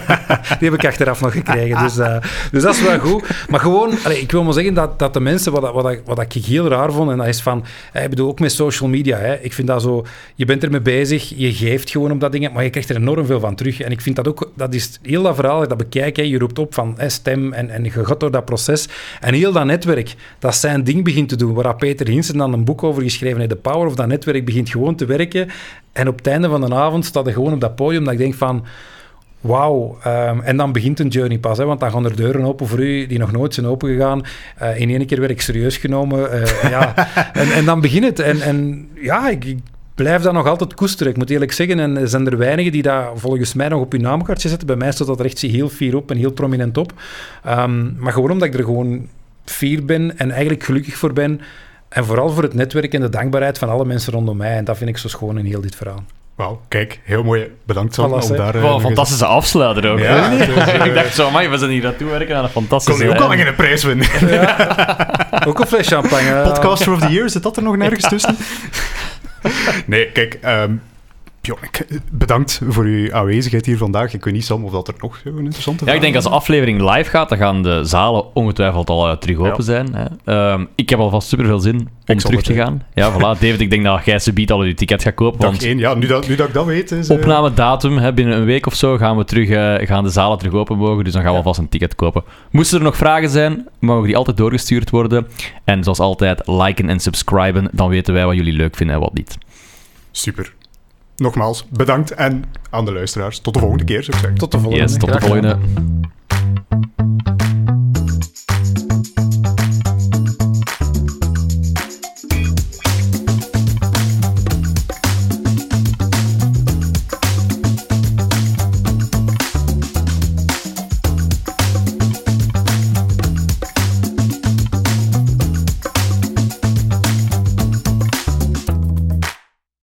[laughs] Die heb ik achteraf nog gekregen, dus, uh, dus dat is wel goed. Maar gewoon, allee, ik wil maar zeggen dat, dat de mensen, wat, wat, wat, wat ik heel raar vond, en dat is van, ik bedoel, ook met social media, hè, ik vind dat zo je bent ermee bezig, je geeft gewoon op dat ding, maar je krijgt er enorm veel van terug. En ik vind dat ook, dat is heel dat verhaal, dat bekijk, hè, je roept op van hè, stem en, en je gaat door dat proces. En heel dat netwerk, dat zijn ding begint te doen, waar Peter Hinsen dan een boek over geschreven heeft, de power of dat netwerk begint gewoon te werken. En op het einde van de avond staat er gewoon op dat podium dat ik denk van... Wauw. Um, en dan begint een journey pas, hè, want dan gaan er deuren open voor u die nog nooit zijn opengegaan. Uh, in één keer werd ik serieus genomen. Uh, ja. [laughs] en, en dan begint het. En, en ja, ik, ik blijf dat nog altijd koesteren. Ik moet eerlijk zeggen, en er zijn er weinigen die dat volgens mij nog op hun naamkaartje zetten. Bij mij staat dat er echt heel fier op en heel prominent op. Um, maar gewoon omdat ik er gewoon fier ben en eigenlijk gelukkig voor ben. En vooral voor het netwerk en de dankbaarheid van alle mensen rondom mij. En dat vind ik zo schoon in heel dit verhaal. Wauw, kijk, heel mooi. Bedankt Sam, om daar... Uh, wow, fantastische afsluiter ook. Ja, [laughs] ik dacht zo, man, we zijn hier naartoe werken aan een fantastische... Kon je ook al een prijs winnen. Ja. ook een fles champagne. [laughs] Podcaster of the Year, zit dat er nog nergens tussen? [laughs] nee, kijk, um, bedankt voor uw aanwezigheid hier vandaag. Ik weet niet, Sam, of dat er nog een interessante Ja, ik denk als de aflevering live gaat, dan gaan de zalen ongetwijfeld al uh, terug open zijn. Hè. Um, ik heb alvast super veel zin om terug te gaan. Ja, voilà. [laughs] David, ik denk dat jij ze biedt al je ticket gaat kopen. Dag want één, ja, nu dat, nu dat ik dat weet. Is, uh... Opnamedatum, hè, binnen een week of zo gaan, we terug, uh, gaan de zalen terug open mogen. Dus dan gaan we alvast een ticket kopen. Moesten er nog vragen zijn, mogen die altijd doorgestuurd worden. En zoals altijd, liken en subscriben. Dan weten wij wat jullie leuk vinden en wat niet. Super nogmaals, bedankt. En aan de luisteraars, tot de volgende keer, zou. Tot de volgende. Yes, tot de volgende.